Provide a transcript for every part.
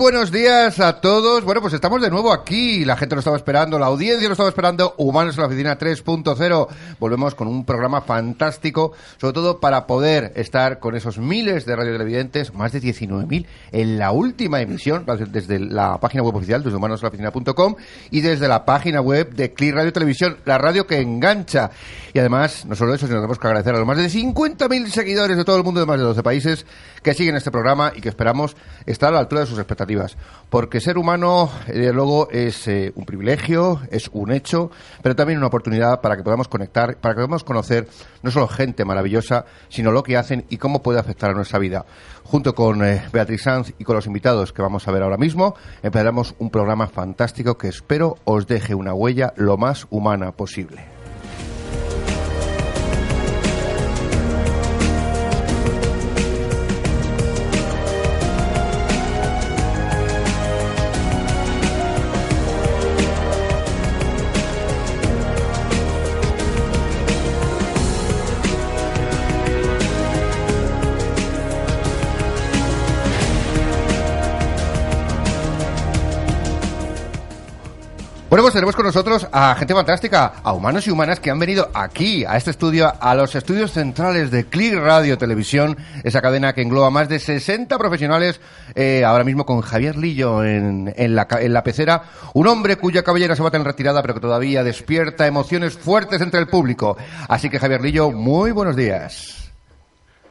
Buenos días a todos. Bueno, pues estamos de nuevo aquí. La gente lo estaba esperando, la audiencia lo estaba esperando. Humanos en la Oficina 3.0. Volvemos con un programa fantástico, sobre todo para poder estar con esos miles de radiotelevidentes, más de 19.000 en la última emisión, desde la página web oficial, desde humanosenlaoficina.com y desde la página web de Clear Radio Televisión, la radio que engancha. Y además, no solo eso, sino que tenemos que agradecer a los más de 50.000 seguidores de todo el mundo de más de 12 países que siguen este programa y que esperamos estar a la altura de sus expectativas. Porque ser humano, desde luego, es eh, un privilegio, es un hecho, pero también una oportunidad para que podamos conectar, para que podamos conocer no solo gente maravillosa, sino lo que hacen y cómo puede afectar a nuestra vida. Junto con eh, Beatriz Sanz y con los invitados que vamos a ver ahora mismo, empezaremos un programa fantástico que espero os deje una huella lo más humana posible. Bueno, pues tenemos con nosotros a gente fantástica, a humanos y humanas que han venido aquí, a este estudio, a los estudios centrales de Click Radio Televisión, esa cadena que engloba más de 60 profesionales, eh, ahora mismo con Javier Lillo en, en, la, en la pecera, un hombre cuya cabellera se bate en retirada, pero que todavía despierta emociones fuertes entre el público. Así que Javier Lillo, muy buenos días.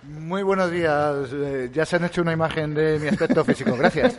Muy buenos días. Eh, ya se han hecho una imagen de mi aspecto físico. Gracias.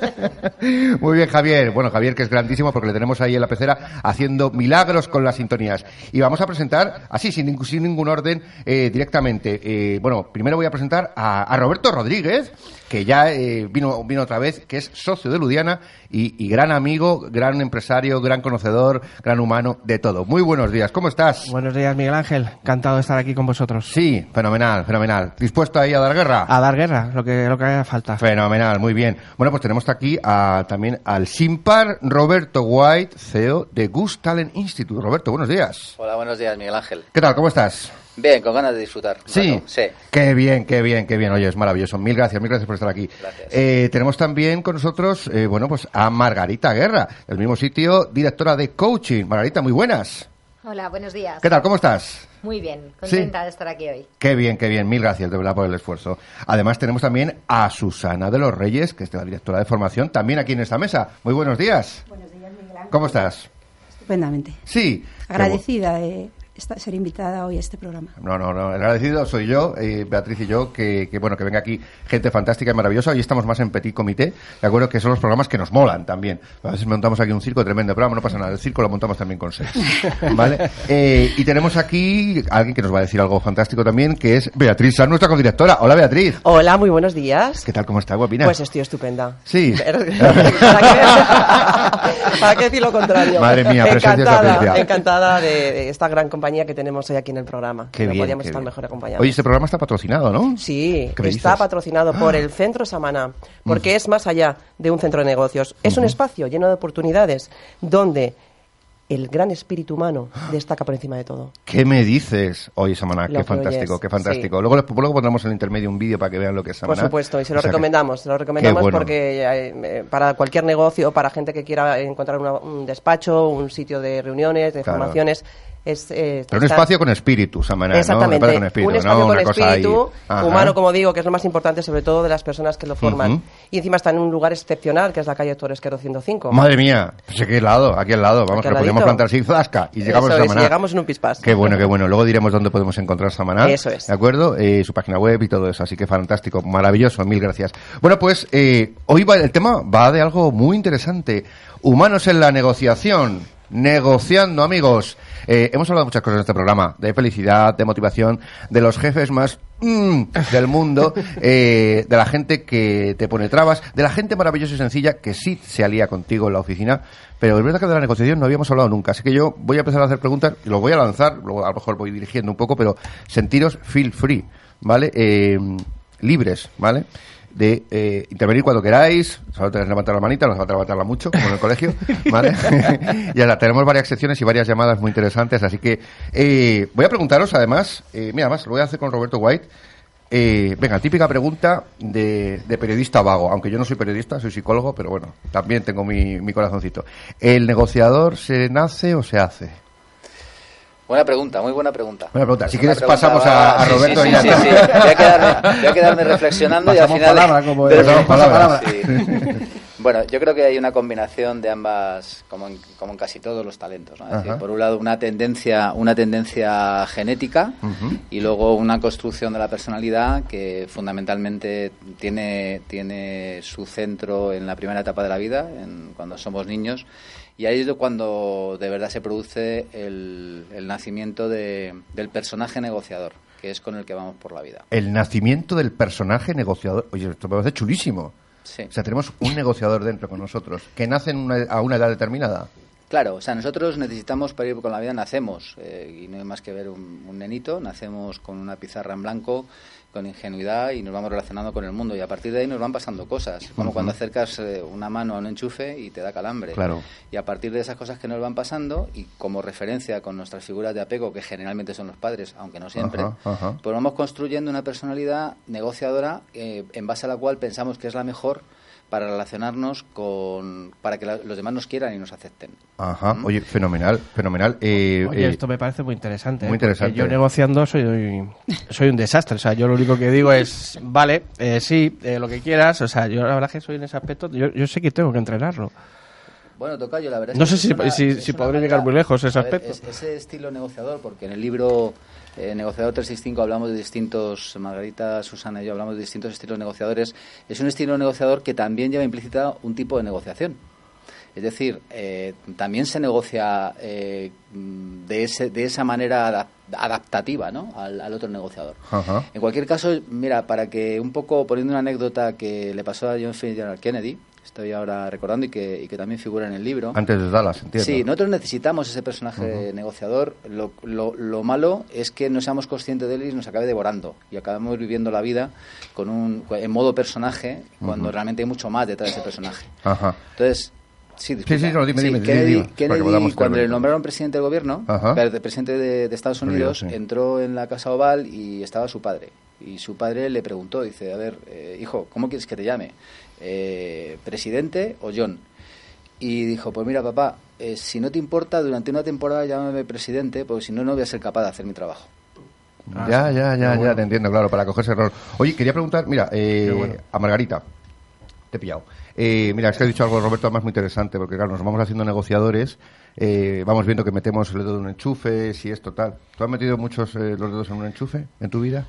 Muy bien, Javier. Bueno, Javier, que es grandísimo porque le tenemos ahí en la pecera haciendo milagros con las sintonías. Y vamos a presentar, así, sin, sin ningún orden, eh, directamente. Eh, bueno, primero voy a presentar a, a Roberto Rodríguez, que ya eh, vino, vino otra vez, que es socio de Ludiana y, y, gran amigo, gran empresario, gran conocedor, gran humano, de todo. Muy buenos días, ¿cómo estás? Buenos días, Miguel Ángel. Encantado de estar aquí con vosotros. Sí, fenomenal, fenomenal. ¿Dispuesto ahí a dar guerra? A dar guerra, lo que, lo que haga falta. Fenomenal, muy bien. Bueno, pues tenemos aquí a, también al Simpar Roberto White, CEO de Gus Talent Institute. Roberto, buenos días. Hola, buenos días, Miguel Ángel. ¿Qué tal? ¿Cómo estás? Bien, con ganas de disfrutar. Sí, Bueno, sí. Qué bien, qué bien, qué bien. Oye, es maravilloso. Mil gracias, mil gracias por estar aquí. Gracias. Eh, tenemos también con nosotros, eh, bueno, pues a Margarita Guerra, del mismo sitio, directora de coaching. Margarita, muy buenas. Hola, buenos días. ¿Qué tal? ¿Cómo estás? Muy bien, contenta de estar aquí hoy. Qué bien, qué bien. Mil gracias, de verdad, por el esfuerzo. Además, tenemos también a Susana de los Reyes, que es la directora de formación, también aquí en esta mesa. Muy buenos días. Buenos días, Miguel Ángel. ¿Cómo estás? Estupendamente. Sí. Agradecida de esta- ser invitada hoy a este programa. No, no, no. Agradecido soy yo, eh, Beatriz y yo, que, que, bueno, que venga aquí gente fantástica y maravillosa. Hoy estamos más en petit comité, de acuerdo, que son los programas que nos molan también. A veces montamos aquí un circo tremendo, pero no pasa nada. El circo lo montamos también con seis. ¿Vale? Eh, y tenemos aquí a alguien que nos va a decir algo fantástico también, que es Beatriz Sanz, nuestra codirectora. Hola, Beatriz. Hola, muy buenos días. ¿Qué tal? ¿Cómo está, guapina? Pues estoy estupenda. Sí. ¿Para qué, decir lo contrario? Madre mía, presencia es encantada, presencia. encantada de, de esta gran compañía que tenemos hoy aquí en el programa. Qué no bien, podíamos qué estar bien. mejor acompañados. Oye, este programa está patrocinado, ¿no? Sí, ¿Qué me está dices? patrocinado por el Centro Samaná, porque es más allá de un centro de negocios. Es un espacio lleno de oportunidades donde el gran espíritu humano destaca por encima de todo. ¿Qué me dices? Oye, Samaná, Lo qué fantástico, oyes, qué fantástico. sí. Luego, luego pondremos en el intermedio un vídeo para que vean lo que es Samaná. Por supuesto, y se lo O sea que- recomendamos. Se lo recomendamos bueno. porque eh, eh, para cualquier negocio, para gente que quiera encontrar una- un despacho, un sitio de reuniones, de Claro. formación, es... eh, Pero un está- espacio con espíritu, Samaná, ¿no? Exactamente, Un espacio con espíritu, un espacio ¿no? con espíritu humano, como digo, que es lo más importante, sobre todo de las personas que lo forman. Y encima está en un lugar excepcional, que es la calle Torresquero 105. Madre mía, pues aquí al lado, aquí al lado. Vamos, Aquí que ladito. plantar así, zasca, y llegamos Eso a es, Samaná. llegamos en un pispás. Qué bueno, qué bueno. Luego diremos dónde podemos encontrar Samaná. Eso es. ¿De acuerdo? Eh, su página web y todo eso. Así que fantástico, maravilloso. Mil gracias. Bueno, pues eh, hoy va, el tema va de algo muy interesante. Humanos en la negociación. Negociando, amigos. Eh, hemos hablado muchas cosas en este programa. De felicidad, de motivación, de los jefes más mm, del mundo, eh, de la gente que te pone trabas, de la gente maravillosa y sencilla que sí se alía contigo en la oficina. Pero es verdad que de la negociación no habíamos hablado nunca. Así que yo voy a empezar a hacer preguntas y lo voy a lanzar. Luego a lo mejor voy dirigiendo un poco, pero sentiros feel free, ¿vale? Eh, libres, ¿vale? De eh, intervenir cuando queráis, solo tenéis que levantar la manita, no hace falta levantarla mucho, como en el colegio, ¿vale? y ahora tenemos varias secciones y varias llamadas muy interesantes, así que eh, voy a preguntaros además, eh, mira, más, lo voy a hacer con Roberto White, Eh, venga, típica pregunta de, de periodista vago, aunque yo no soy periodista, soy psicólogo, pero bueno, también tengo mi, mi corazoncito. ¿El negociador se nace o se hace? Buena pregunta, muy buena pregunta. Buena pregunta. Si Es quieres pregunta, pasamos a- a sí, Roberto sí, y ya sí. Voy a quedarme, voy a quedarme reflexionando y al final... palabra, como es. Pasamos palabra. Bueno, yo creo que hay una combinación de ambas, como en, como en casi todos los talentos. ¿no? Es decir, Ajá. por un lado, una tendencia, una tendencia genética y luego una construcción de la personalidad que fundamentalmente tiene, tiene su centro en la primera etapa de la vida, en, cuando somos niños. Y ahí es cuando de verdad se produce el, el nacimiento de- del personaje negociador, que es con el que vamos por la vida. El nacimiento del personaje negociador. Oye, esto me parece chulísimo. Sí. O sea, tenemos un negociador dentro con nosotros, que nace en una- a una edad determinada. Claro, o sea, nosotros necesitamos para ir con la vida, nacemos, eh, y no hay más que ver un, un nenito, nacemos con una pizarra en blanco, con ingenuidad y nos vamos relacionando con el mundo y a partir de ahí nos van pasando cosas, como cuando acercas eh, una mano a un enchufe y te da calambre. Claro. Y a partir de esas cosas que nos van pasando y como referencia con nuestras figuras de apego, que generalmente son los padres, aunque no siempre, pues vamos construyendo una personalidad negociadora eh, en base a la cual pensamos que es la mejor para relacionarnos con para que la- los demás nos quieran y nos acepten. Ajá. ¿Mm? Oye, fenomenal, fenomenal. Eh, Oye, eh, esto me parece muy interesante. muy ¿eh? Interesante. Yo negociando soy, soy un desastre. O sea, yo lo único que digo es, vale, eh, sí, eh, lo que quieras. O sea, yo la verdad que soy en ese aspecto, yo, yo sé que tengo que entrenarlo. Bueno, Tocayo, la verdad es No que sé es si- una- si- es podré llegar muy lejos ese ver, aspecto. es- ese estilo negociador, porque en el libro eh, Negociador 365 hablamos de distintos, Margarita, Susana y yo hablamos de distintos estilos negociadores. Es un estilo negociador que también lleva implícita un tipo de negociación. Es decir, eh, también se negocia eh, de, ese, de esa manera adap- adaptativa ¿no? al, al otro negociador. Ajá. En cualquier caso, mira, para que un poco poniendo una anécdota que le pasó a John F. Kennedy, estoy ahora recordando y que, y que también figura en el libro. Antes de Dallas, entiendo. Sí, nosotros necesitamos ese personaje negociador. Lo, lo, lo malo es que no seamos conscientes de él y nos acabe devorando. Y acabamos viviendo la vida con un, en modo personaje, cuando realmente hay mucho más detrás de ese personaje. Ajá. Entonces, sí, disculpa. sí, no, dime, dime, Kennedy, dime, Kennedy, cuando le nombraron presidente del gobierno, Ajá. presidente de, de Estados Unidos, sí. entró en la Casa Oval y estaba su padre. Y su padre le preguntó, dice, a ver, eh, hijo, ¿cómo quieres que te llame? Eh, ¿Presidente o John? Y dijo, pues mira, papá, eh, si no te importa, durante una temporada llámame presidente, porque si no, no voy a ser capaz de hacer mi trabajo. Ya, ya, ya, ya, te entiendo, claro, para cogerse el rol. Oye, quería preguntar, mira, eh, bueno. a Margarita. Te he pillado. Eh, mira, es que has dicho algo, Roberto, además muy interesante, porque claro, nos vamos haciendo negociadores, eh, vamos viendo que metemos el dedo en un enchufe, si es total. ¿Tú has metido muchos eh, los dedos en un enchufe en tu vida?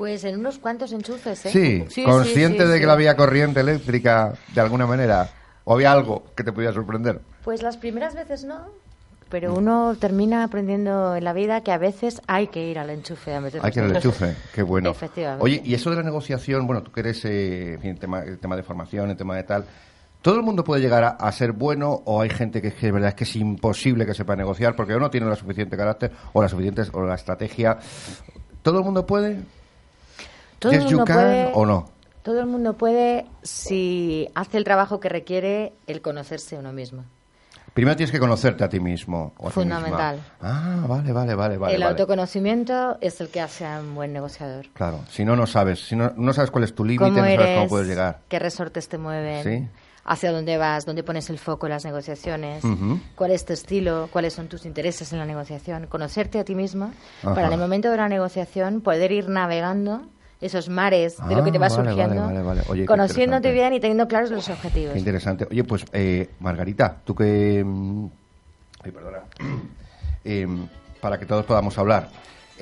Pues en unos cuantos enchufes, ¿eh? Sí, sí, consciente sí, de que la había corriente eléctrica de alguna manera, o había algo que te podía sorprender. Pues las primeras veces no, pero uno termina aprendiendo en la vida que a veces hay que ir al enchufe a meter Hay que ir al enchufe, qué bueno. Efectivamente. Oye, y eso de la negociación, bueno, tú que eres, eh, en fin, tema, el tema de formación, el tema de tal, ¿todo el mundo puede llegar a, a ser bueno o hay gente que, es que verdad es que es imposible que sepa negociar porque o no tiene la suficiente carácter o la suficiente o la estrategia? ¿Todo el mundo puede? Todo Yes, el you mundo can puede, o no? Todo el mundo puede si hace el trabajo que requiere el conocerse uno mismo. Primero tienes que conocerte a ti mismo. O Fundamental. Ah, vale, vale, vale, vale. el vale. autoconocimiento es el que hace a un buen negociador. Claro, si no, no sabes. Si no, no sabes cuál es tu límite, ¿Cómo no sabes cómo puedes llegar. ¿Qué resortes te mueven? Sí. ¿Hacia dónde vas? ¿Dónde pones el foco en las negociaciones? Ujú. ¿Cuál es tu estilo? ¿Cuáles son tus intereses en la negociación? Conocerte a ti misma Ajá. para en el momento de la negociación poder ir navegando esos mares de lo Ah, que te va vale, surgiendo, vale, vale, vale. Oye, conociéndote bien y teniendo claros los objetivos. Qué interesante. Oye, pues, eh, Margarita, tú que... mm, Ay, perdona. Eh, para que todos podamos hablar.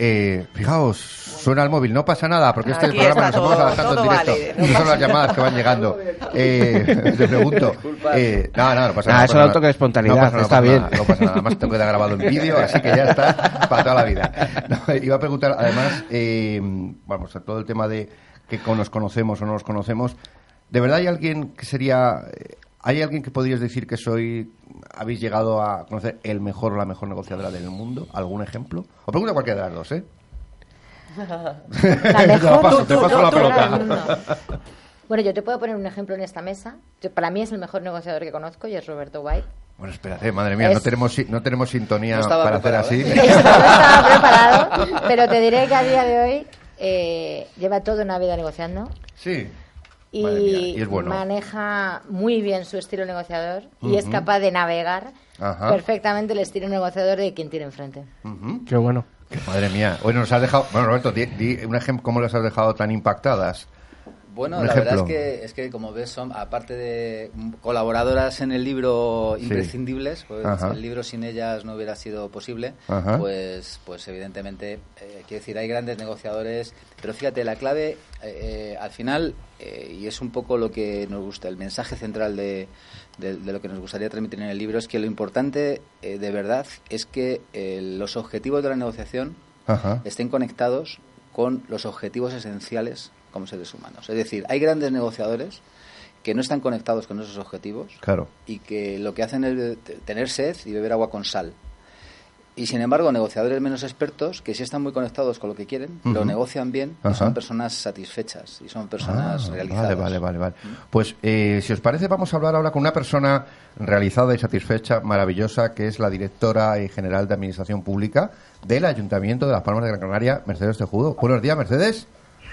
Eh, fijaos, suena el móvil, no pasa nada, porque este Aquí programa nos estamos adaptando en directo. vale, no son las llamadas que van llegando. Eh, te pregunto. Eh, no, no, no pasa nada. eso no un toque de nada. espontaneidad, No pasa nada, está no pasa bien. nada, no pasa nada. Además, te queda grabado en vídeo, así que ya está para toda la vida. No, iba a preguntar, además, eh, vamos, a todo el tema de que nos conocemos o no nos conocemos. ¿De verdad hay alguien que sería... ¿Hay alguien que podrías decir que soy... ¿Habéis llegado a conocer el mejor o la mejor negociadora del mundo? ¿Algún ejemplo? O pregunta cualquiera de las dos, ¿eh? La mejor paso, te paso la pelota. Bueno, yo te puedo poner un ejemplo en esta mesa. Yo- para mí es el mejor negociador que conozco y es Roberto White. Bueno, espérate, madre mía, Es- no tenemos, no tenemos sintonía No para hacer así. no estaba preparado, pero te diré que a día de hoy eh, lleva toda una vida negociando Sí. Y, Madre mía, y es bueno. maneja muy bien su estilo negociador y es capaz de navegar Ajá. perfectamente el estilo negociador de quien tiene enfrente. Qué bueno. Madre mía. Bueno, nos has dejado... Bueno, Roberto, di, di un ejemplo, ¿cómo las has dejado tan impactadas? Bueno, la verdad es que, es que, como ves, son, aparte de colaboradoras en el libro Sí. imprescindibles, pues el libro sin ellas no hubiera sido posible, Ajá. pues, pues evidentemente, eh, quiero decir, hay grandes negociadores, pero fíjate, la clave, eh, eh, al final, eh, y es un poco lo que nos gusta, el mensaje central de, de- de lo que nos gustaría transmitir en el libro, es que lo importante, de verdad, es que los objetivos de la negociación Ajá. estén conectados con los objetivos esenciales como seres humanos. Es decir, hay grandes negociadores que no están conectados con esos objetivos Claro. y que lo que hacen es tener sed y beber agua con sal. Y sin embargo, negociadores menos expertos, que sí están muy conectados con lo que quieren, lo negocian bien y son personas satisfechas y son personas Ah, realizadas. Vale, vale, vale, vale. Pues eh, si os parece vamos a hablar ahora con una persona realizada y satisfecha, maravillosa, que es la directora y general de Administración Pública del Ayuntamiento de Las Palmas de Gran Canaria, Mercedes Tejudo. Buenos días, Mercedes.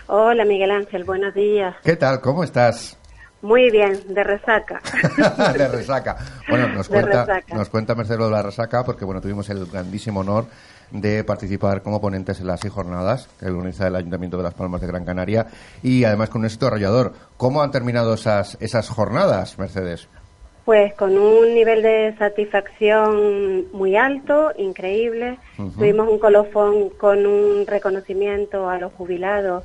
Hola Miguel Ángel, buenos días. ¿Qué tal? ¿Cómo estás? Muy bien, de resaca. de resaca. Bueno, nos cuenta, resaca. nos cuenta Mercedes de la resaca porque bueno, tuvimos el grandísimo honor de participar como ponentes en las seis jornadas que organiza el Ayuntamiento de Las Palmas de Gran Canaria y además con un éxito arrollador. ¿Cómo han terminado esas, esas jornadas, Mercedes? Pues con un nivel de satisfacción muy alto, increíble. Tuvimos un colofón con un reconocimiento a los jubilados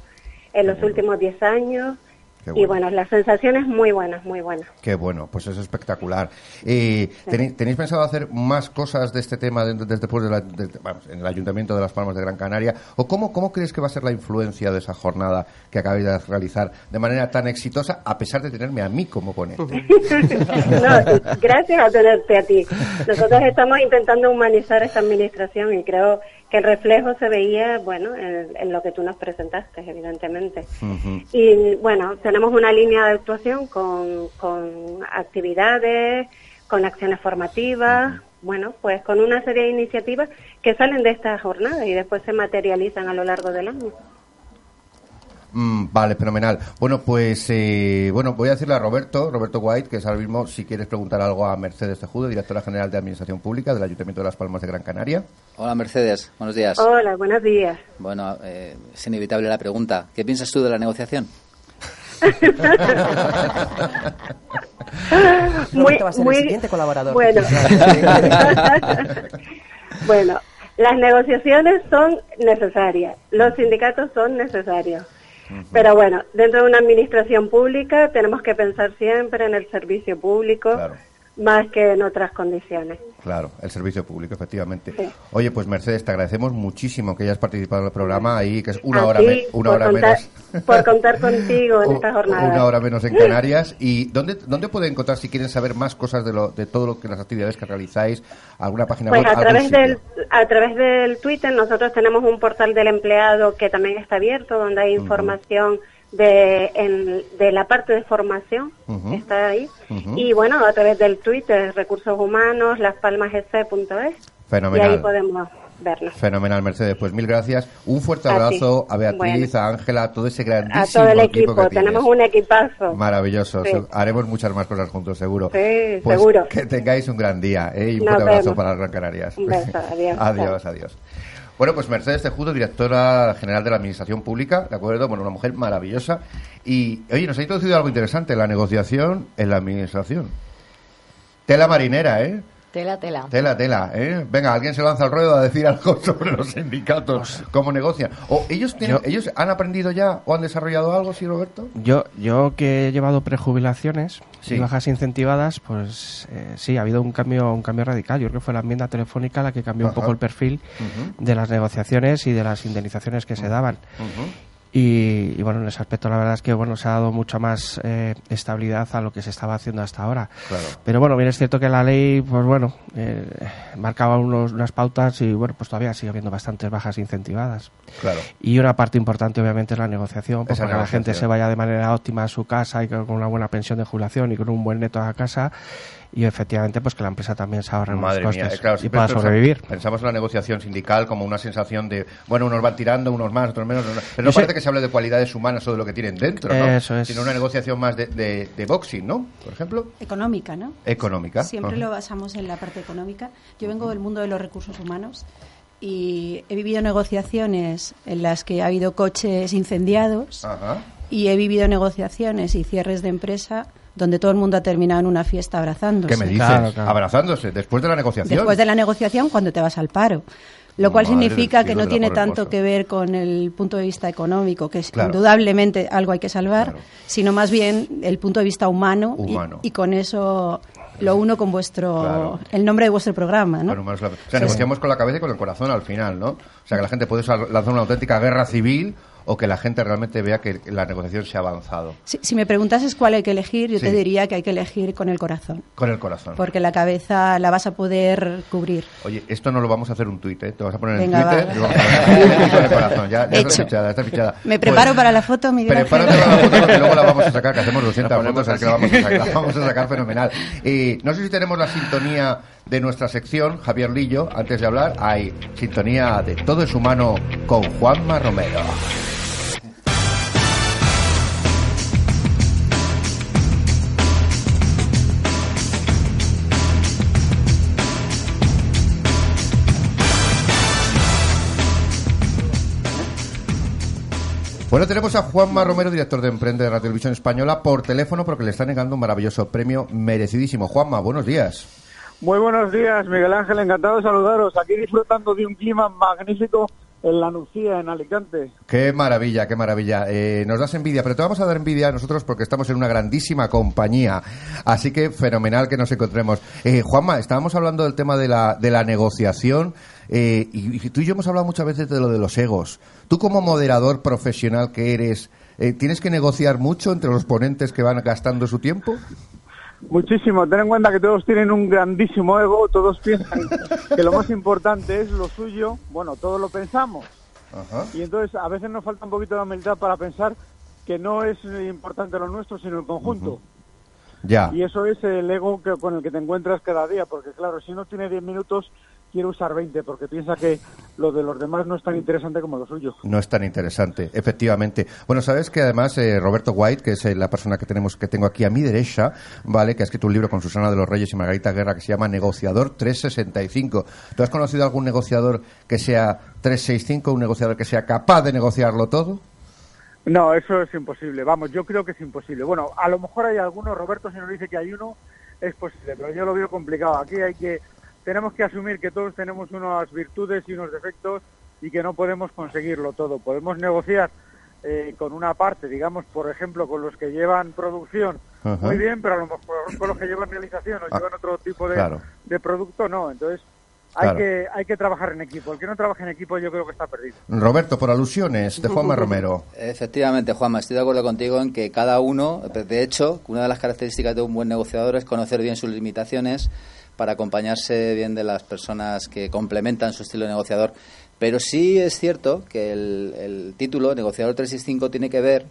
en los últimos 10 años. Qué Y bueno. bueno, las sensaciones muy buenas, muy buenas. Qué bueno, pues es espectacular. Eh, ¿tenéis, tenéis pensado hacer más cosas de este tema de- desde después de la- de- vamos, en el Ayuntamiento de Las Palmas de Gran Canaria? ¿O cómo, cómo crees que va a ser la influencia de esa jornada que acabáis de realizar de manera tan exitosa, a pesar de tenerme a mí como ponente? No, gracias a tenerte a ti. Nosotros estamos intentando humanizar esta administración y creo que el reflejo se veía, bueno, en, en lo que tú nos presentaste, evidentemente. Y bueno, tenemos una línea de actuación con, con actividades, con acciones formativas, bueno, pues con una serie de iniciativas que salen de esta jornada y después se materializan a lo largo del año. Mm, vale, fenomenal. Bueno, pues eh, bueno, voy a decirle a Roberto, Roberto White, que es ahora mismo, si quieres preguntar algo a Mercedes Tejudo, directora general de Administración Pública del Ayuntamiento de Las Palmas de Gran Canaria. Hola Mercedes, buenos días. Hola, buenos días. Bueno, eh, es inevitable la pregunta. ¿Qué piensas tú de la negociación? Roberto va a ser el siguiente colaborador. Bueno. bueno, las negociaciones son necesarias, los sindicatos son necesarios. Pero bueno, dentro de una administración pública tenemos que pensar siempre en el servicio público Claro. Más que en otras condiciones. Claro, el servicio público, efectivamente. Sí. Oye, pues Mercedes, te agradecemos muchísimo que hayas participado en el programa ahí, que es una A hora, me- una hora contar- menos. por contar contigo en esta jornada. Una hora menos en Canarias. ¿Y dónde, dónde pueden encontrar, si quieren saber más cosas de, lo, de todo lo que las actividades que realizáis? ¿Alguna página Pues web? a través del a través del Twitter nosotros tenemos un portal del empleado que también está abierto donde hay información de en- de la parte de formación está ahí y bueno a través del Twitter recursos humanos laspalmasgc.es y Fenomenal. ahí podemos vernos Fenomenal, Mercedes. Pues mil gracias. Un fuerte A abrazo a Beatriz, Bueno. a Ángela, a todo ese a grandísimo todo el equipo equipo tenemos un equipazo Maravilloso. Sí. Haremos muchas más cosas juntos, seguro. Sí, Pues seguro. Que tengáis un gran día ¿eh? y un Nos fuerte abrazo para Gran Canarias. Un beso, adiós. adiós, adiós. Bueno, pues Mercedes Tejudo, directora general de la Administración Pública, ¿de acuerdo? Bueno, una mujer maravillosa. Y, oye, nos ha introducido algo interesante, la negociación en la Administración. Tela marinera, ¿eh? Tela, tela. Tela, tela, ¿eh? Venga, alguien se lanza al ruedo a decir algo sobre los sindicatos, cómo negocian. ¿O ellos, tienen, Yo- ellos han aprendido ya o han desarrollado algo, sí, Roberto? Yo, yo que he llevado prejubilaciones Sí. y bajas incentivadas, pues eh, sí, ha habido un cambio, un cambio radical. Yo creo que fue la enmienda telefónica la que cambió Ajá. un poco el perfil de las negociaciones y de las indemnizaciones que se daban. Y, y, bueno, en ese aspecto la verdad es que bueno se ha dado mucha más eh, estabilidad a lo que se estaba haciendo hasta ahora. Claro. Pero bueno, bien es cierto que la ley, pues bueno, eh, marcaba unos, unas pautas y bueno, pues todavía sigue habiendo bastantes bajas incentivadas. Claro. Y una parte importante, obviamente, es la negociación, pues, para que la gente se vaya de manera óptima a su casa y con una buena pensión de jubilación y con un buen neto a casa. Y efectivamente pues que la empresa también se ahorre unos Madre costes mía, claro, y pueda sobrevivir. Pensamos en la negociación sindical como una sensación de, bueno, unos van tirando, unos más, otros menos, pero no sé- parece que se hable de cualidades humanas o de lo que tienen dentro, ¿no? Eso es. Sino una negociación más de, de- de boxing, ¿no? Por ejemplo, Económica, ¿no? económica. Siempre lo basamos en la parte económica. Yo vengo del mundo de los recursos humanos y he vivido negociaciones en las que ha habido coches incendiados Ajá. y he vivido negociaciones y cierres de empresa donde todo el mundo ha terminado en una fiesta abrazándose. ¿Qué me dices? Claro, claro. Abrazándose después de la negociación. Después de la negociación, cuando te vas al paro. Lo cual Madre significa que no tiene tanto que ver con el punto de vista económico, que es Claro. indudablemente algo hay que salvar, Claro. sino más bien el punto de vista humano, y- Humano. Y, con eso lo uno con vuestro Claro. el nombre de vuestro programa, ¿no? O sea, negociamos con la cabeza y con el corazón al final, ¿no? O sea, que la gente puede lanzar una auténtica guerra civil o que la gente realmente vea que la negociación se ha avanzado. Si, si me preguntases cuál hay que elegir, yo Sí. te diría que hay que elegir con el corazón, Con el corazón. porque la cabeza la vas a poder cubrir. Oye, esto no lo vamos a hacer un tuit, ¿eh? Te vas a poner Venga, en Twitter va. y vamos a ver y con el corazón. Ya, ya está fichada, está fichada. Me preparo Pues, para la foto, Miguel Prepárate para la foto porque luego la vamos a sacar, que hacemos 200 La ponemos fotos, así que la vamos a sacar, la vamos a sacar fenomenal. Y no sé si tenemos la sintonía de nuestra sección, Javier Lillo, antes de hablar, hay sintonía de Todo es Humano con Juanma Romero. Bueno, tenemos a Juanma Romero, director de Emprende de la Televisión Española, por teléfono porque le está negando un maravilloso premio merecidísimo. Juanma, buenos días. Muy buenos días, Miguel Ángel, encantado de saludaros. Aquí disfrutando de un clima magnífico en la Nucía, en Alicante. Qué maravilla, qué maravilla. Eh, nos das envidia, pero te vamos a dar envidia a nosotros porque estamos en una grandísima compañía. Así que fenomenal que nos encontremos. Eh, Juanma, estábamos hablando del tema de la, de la negociación eh, y, y tú y yo hemos hablado muchas veces de lo de los egos. Tú como moderador profesional que eres, eh, ¿tienes que negociar mucho entre los ponentes que van gastando su tiempo? Muchísimo. Ten en cuenta que todos tienen un grandísimo ego, todos piensan que lo más importante es lo suyo. Bueno, todos lo pensamos. Ajá. Y entonces a veces nos falta un poquito de humildad para pensar que no es importante lo nuestro, sino el conjunto. Ya. Y eso es el ego que, con el que te encuentras cada día, porque claro, si uno tiene 10 minutos, quiere usar 20, porque piensa que lo de los demás no es tan interesante como lo suyo. No es tan interesante, efectivamente. Bueno, sabes que además eh, Roberto White, que es eh, la persona que tenemos que tengo aquí a mi derecha, vale, que ha escrito un libro con Susana de los Reyes y Margarita Guerra que se llama Negociador 365. ¿Tú has conocido algún negociador que sea 365, un negociador que sea capaz de negociarlo todo? No, eso es imposible. Vamos, yo creo que es imposible. Bueno, a lo mejor hay alguno, Roberto, si nos dice que hay uno, es posible, pero yo lo veo complicado. Aquí hay que, tenemos que asumir que todos tenemos unas virtudes y unos defectos y que no podemos conseguirlo todo. Podemos negociar eh, con una parte, digamos, por ejemplo, con los que llevan producción, Ajá. muy bien, pero a lo mejor con los que llevan realización o Ah, llevan otro tipo de, claro. de producto, no. Entonces, hay, Claro. que, hay que trabajar en equipo. El que no trabaja en equipo yo creo que está perdido. Roberto, por alusiones, de Juanma Romero. Efectivamente, Juanma, estoy de acuerdo contigo en que cada uno, de hecho, una de las características de un buen negociador es conocer bien sus limitaciones para acompañarse bien de las personas que complementan su estilo de negociador. Pero sí es cierto que el, el título, Negociador 365, tiene que ver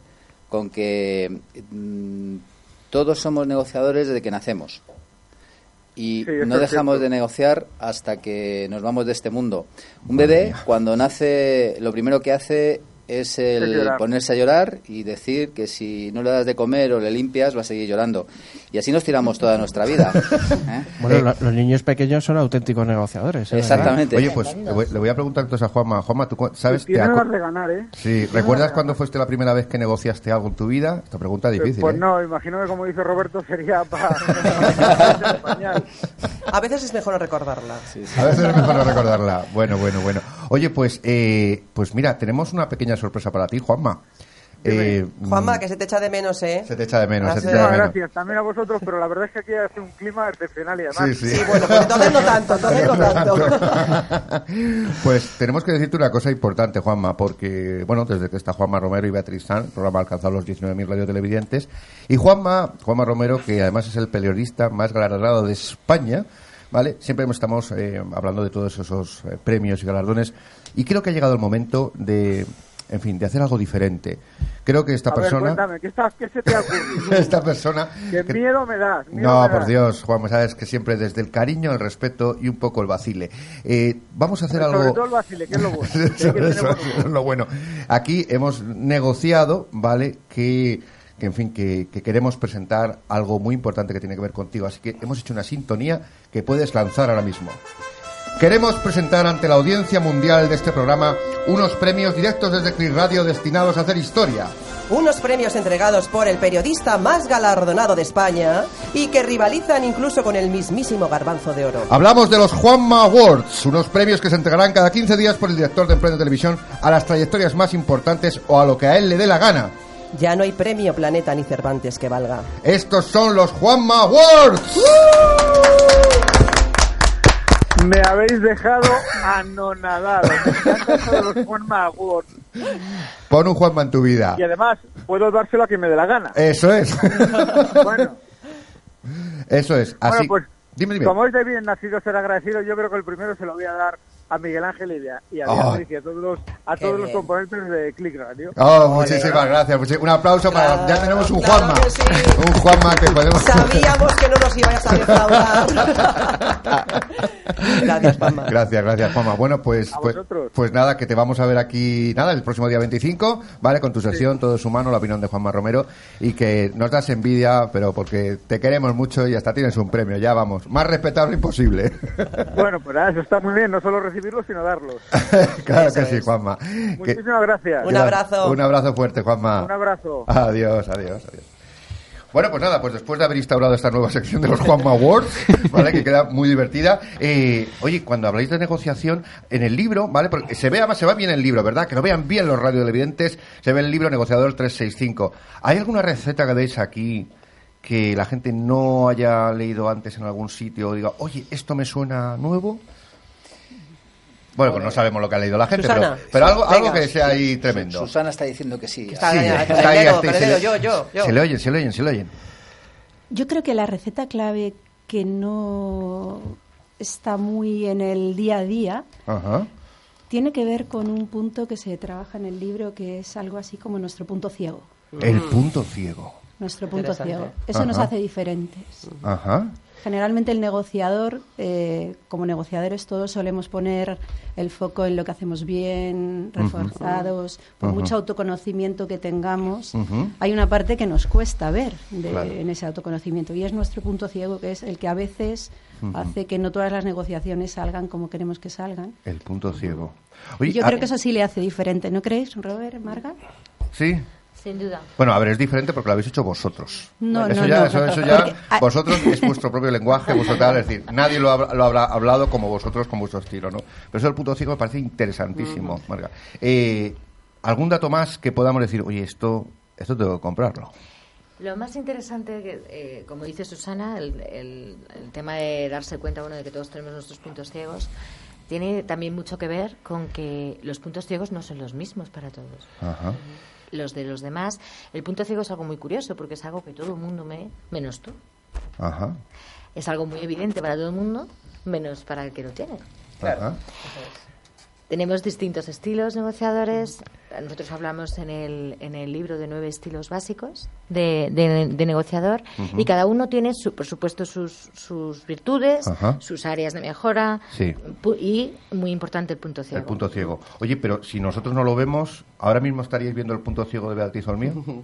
con que mm, todos somos negociadores desde que nacemos. Y Sí, no dejamos cierto. de negociar hasta que nos vamos de este mundo. Un bebé, cuando nace, lo primero que hace es el Es ponerse a llorar y decir que si no le das de comer o le limpias va a seguir llorando. Y así nos tiramos toda nuestra vida. ¿eh? Bueno, Eh, lo- los niños pequeños son auténticos negociadores. ¿eh? Exactamente. Oye, pues le voy, le voy a preguntar entonces a Juanma. Juanma, ¿tú sabes? te Tiene acu- ganas de ganar, ¿eh? Sí, ¿recuerdas cuándo fuiste la primera vez que negociaste algo en tu vida? Esta pregunta es difícil, Pues ¿eh? no, imagino que como dice Roberto sería para... A veces es mejor no recordarla. A veces es mejor no recordarla. Bueno, bueno, bueno. Oye, pues, eh, pues mira, tenemos una pequeña sorpresa para ti, Juanma. Eh, Juanma, que se te echa de menos, ¿eh? Se te echa de menos, se te Gracias. echa de Muchas menos. gracias también a vosotros, pero la verdad es que aquí hace un clima excepcional y además... Sí, sí. Sí, bueno, pues entonces no tanto, entonces no tanto. Pues tenemos que decirte una cosa importante, Juanma, porque, bueno, desde que está Juanma Romero y Beatriz San, el programa ha alcanzado los 19.000 radiotelevidentes. Y Juanma, Juanma Romero, que además es el periodista más galardonado de España, ¿vale? Siempre estamos eh, hablando de todos esos eh, premios y galardones. Y creo que ha llegado el momento de, en fin, de hacer algo diferente. Creo que esta A ver, persona... cuéntame, ¿qué, estás, ¿qué se te ha ocurrido? esta persona... Que- miedo me das. miedo No, me por das. Dios, Juan, sabes que siempre desde el cariño, el respeto y un poco el vacile. Eh, vamos a hacer Sobre algo... todo el vacile, que lo bueno. Sobre eso, es lo bueno. Aquí hemos negociado, ¿vale? Que, que, en fin, que, que queremos presentar algo muy importante que tiene que ver contigo. Así que hemos hecho una sintonía que puedes lanzar ahora mismo. Queremos presentar ante la audiencia mundial de este programa unos premios directos desde Click Radio destinados a hacer historia. Unos premios entregados por el periodista más galardonado de España y que rivalizan incluso con el mismísimo garbanzo de oro. Hablamos de los Juanma Awards, unos premios que se entregarán cada 15 días por el director de Emprende Televisión a las trayectorias más importantes o a lo que a él le dé la gana. Ya no hay premio Planeta ni Cervantes que valga. Estos son los Juanma Awards. Me habéis dejado anonadado. Me encanta eso de los Juanma Awards. Pon un Juanma en tu vida. Y además, puedo dárselo a quien me dé la gana. Eso es. Bueno, Eso es. Así. bueno pues, dime, dime. como es de bien nacido ser agradecido, yo creo que el primero se lo voy a dar a Miguel Ángel y a, y a Oh. Y a todos los, a Qué todos los componentes de Click Radio. Oh, muchísimas gracias. Muchi- Un aplauso para. Ya Claro, tenemos un claro Juanma. sí. Un Juanma que podemos. Sabíamos que no nos ibas a defraudar. Gracias, Juanma. Gracias, gracias, Juanma. Bueno, pues, pues, pues nada, que te vamos a ver aquí, nada, el próximo día 25, ¿vale? Con tu sección, todo es humano, la opinión de Juanma Romero, y que nos das envidia, pero porque te queremos mucho y hasta tienes un premio, ya vamos. Más respetable imposible. Bueno, pues nada, eso está muy bien, no solo recibirlos, sino darlos. claro Eso que sí, es. Juanma. Que- Muchísimas gracias. Un abrazo. Un abrazo fuerte, Juanma. Un abrazo. Adiós, adiós, adiós. Bueno, pues nada, pues después de haber instaurado esta nueva sección de los Juanma Awards, ¿vale? Que queda muy divertida. eh, oye, cuando habláis de negociación, en el libro, ¿vale? Porque se ve, además se va bien el libro, ¿verdad? Que lo vean bien los radiotelevidentes, se ve el libro Negociador 365. ¿Hay alguna receta que deis aquí que la gente no haya leído antes en algún sitio o diga, oye, esto me suena nuevo? Bueno, pues no sabemos lo que ha leído la gente, Susana, pero, pero algo, algo venga. que sea ahí tremendo. Susana está diciendo que sí. Está Sí, está ahí, ahí, se le- yo, yo, yo. Se le oyen, se le oyen, se le oyen. Yo creo que la receta clave que no está muy en el día a día Ajá. tiene que ver con un punto que se trabaja en el libro que es algo así como nuestro punto ciego. El punto ciego. Nuestro punto ciego. Eso nos hace diferentes. Ajá. Generalmente el negociador, eh, como negociadores todos solemos poner el foco en lo que hacemos bien, reforzados, por mucho autoconocimiento que tengamos, hay una parte que nos cuesta ver de- Claro. en ese autoconocimiento y es nuestro punto ciego, que es el que a veces hace que no todas las negociaciones salgan como queremos que salgan. El punto ciego. Oye, yo ah, creo que eso sí le hace diferente, ¿no creéis, Robert, Marga? Sí. Sin duda. Bueno, a ver, es diferente porque lo habéis hecho vosotros. No, eso no, ya, no. Eso, eso ya, Porque, ah, vosotros es vuestro propio lenguaje, vuestro tal, es decir, nadie lo, ha- lo habrá hablado como vosotros, con vuestro estilo, ¿no? Pero eso del punto ciego me parece interesantísimo, Marga. Eh, ¿Algún dato más que podamos decir, oye, esto, esto tengo que comprarlo? Lo más interesante, que, eh, como dice Susana, el, el- el tema de darse cuenta bueno, de que todos tenemos nuestros puntos ciegos, tiene también mucho que ver con que los puntos ciegos no son los mismos para todos. Ajá. Los de los demás, el punto ciego es algo muy curioso porque es algo que todo el mundo me, menos tú. Ajá. Es algo muy evidente para todo el mundo, menos para el que lo tiene. Ajá. Tenemos distintos estilos negociadores. Nosotros hablamos en el, en el libro de nueve estilos básicos de, de- de negociador y cada uno tiene, su, por supuesto, sus, sus virtudes, sus áreas de mejora Sí. y, muy importante, el punto ciego. El punto ciego. Oye, pero si nosotros no lo vemos, ¿ahora mismo estaríais viendo el punto ciego de Beatriz Olmío?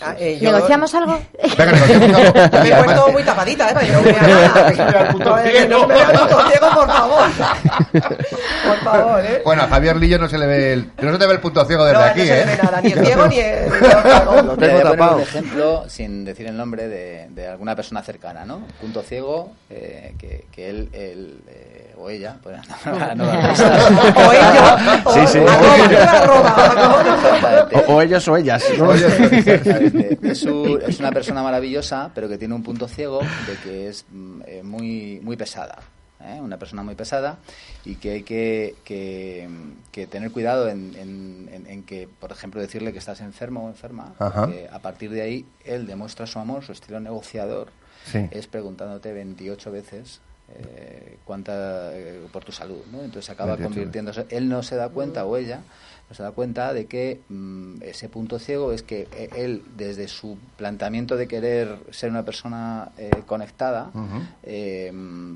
Ah, eh, yo- ¿Negociamos algo? Venga, negociamos algo. Me he puesto muy tapadita, ¿eh? No me vea ciego. no por favor. Por favor, ¿eh? Bueno, a Javier Lillo no se le ve el, no se te ve el punto ciego desde no, aquí, no se ¿eh? le ve nada, ni el ciego ni el... Lo Voy a tengo poner tapado. un ejemplo, sin decir el nombre, de, de alguna persona cercana, ¿no? Punto ciego, eh, que, que él, él, eh, o ella, pues, no, no, no, O ellos, o Sí, sí. arroba, arroba. Exactamente. O, o ellos o ellas. ¿no? Exactamente. Es, un- es una persona maravillosa, pero que tiene un punto ciego de que es mm, eh, muy, muy pesada. ¿eh? Una persona muy pesada y que hay que, que, que tener cuidado en, en- en- en que, por ejemplo, decirle que estás enfermo o enferma, porque a partir de ahí él demuestra su amor, su estilo negociador, Sí. es preguntándote 28 veces eh, cuánta eh, por tu salud, ¿no? Entonces acaba 28 convirtiéndose, él no se da cuenta o ella se da cuenta de que mm, ese punto ciego es que eh, él, desde su planteamiento de querer ser una persona eh, conectada, eh,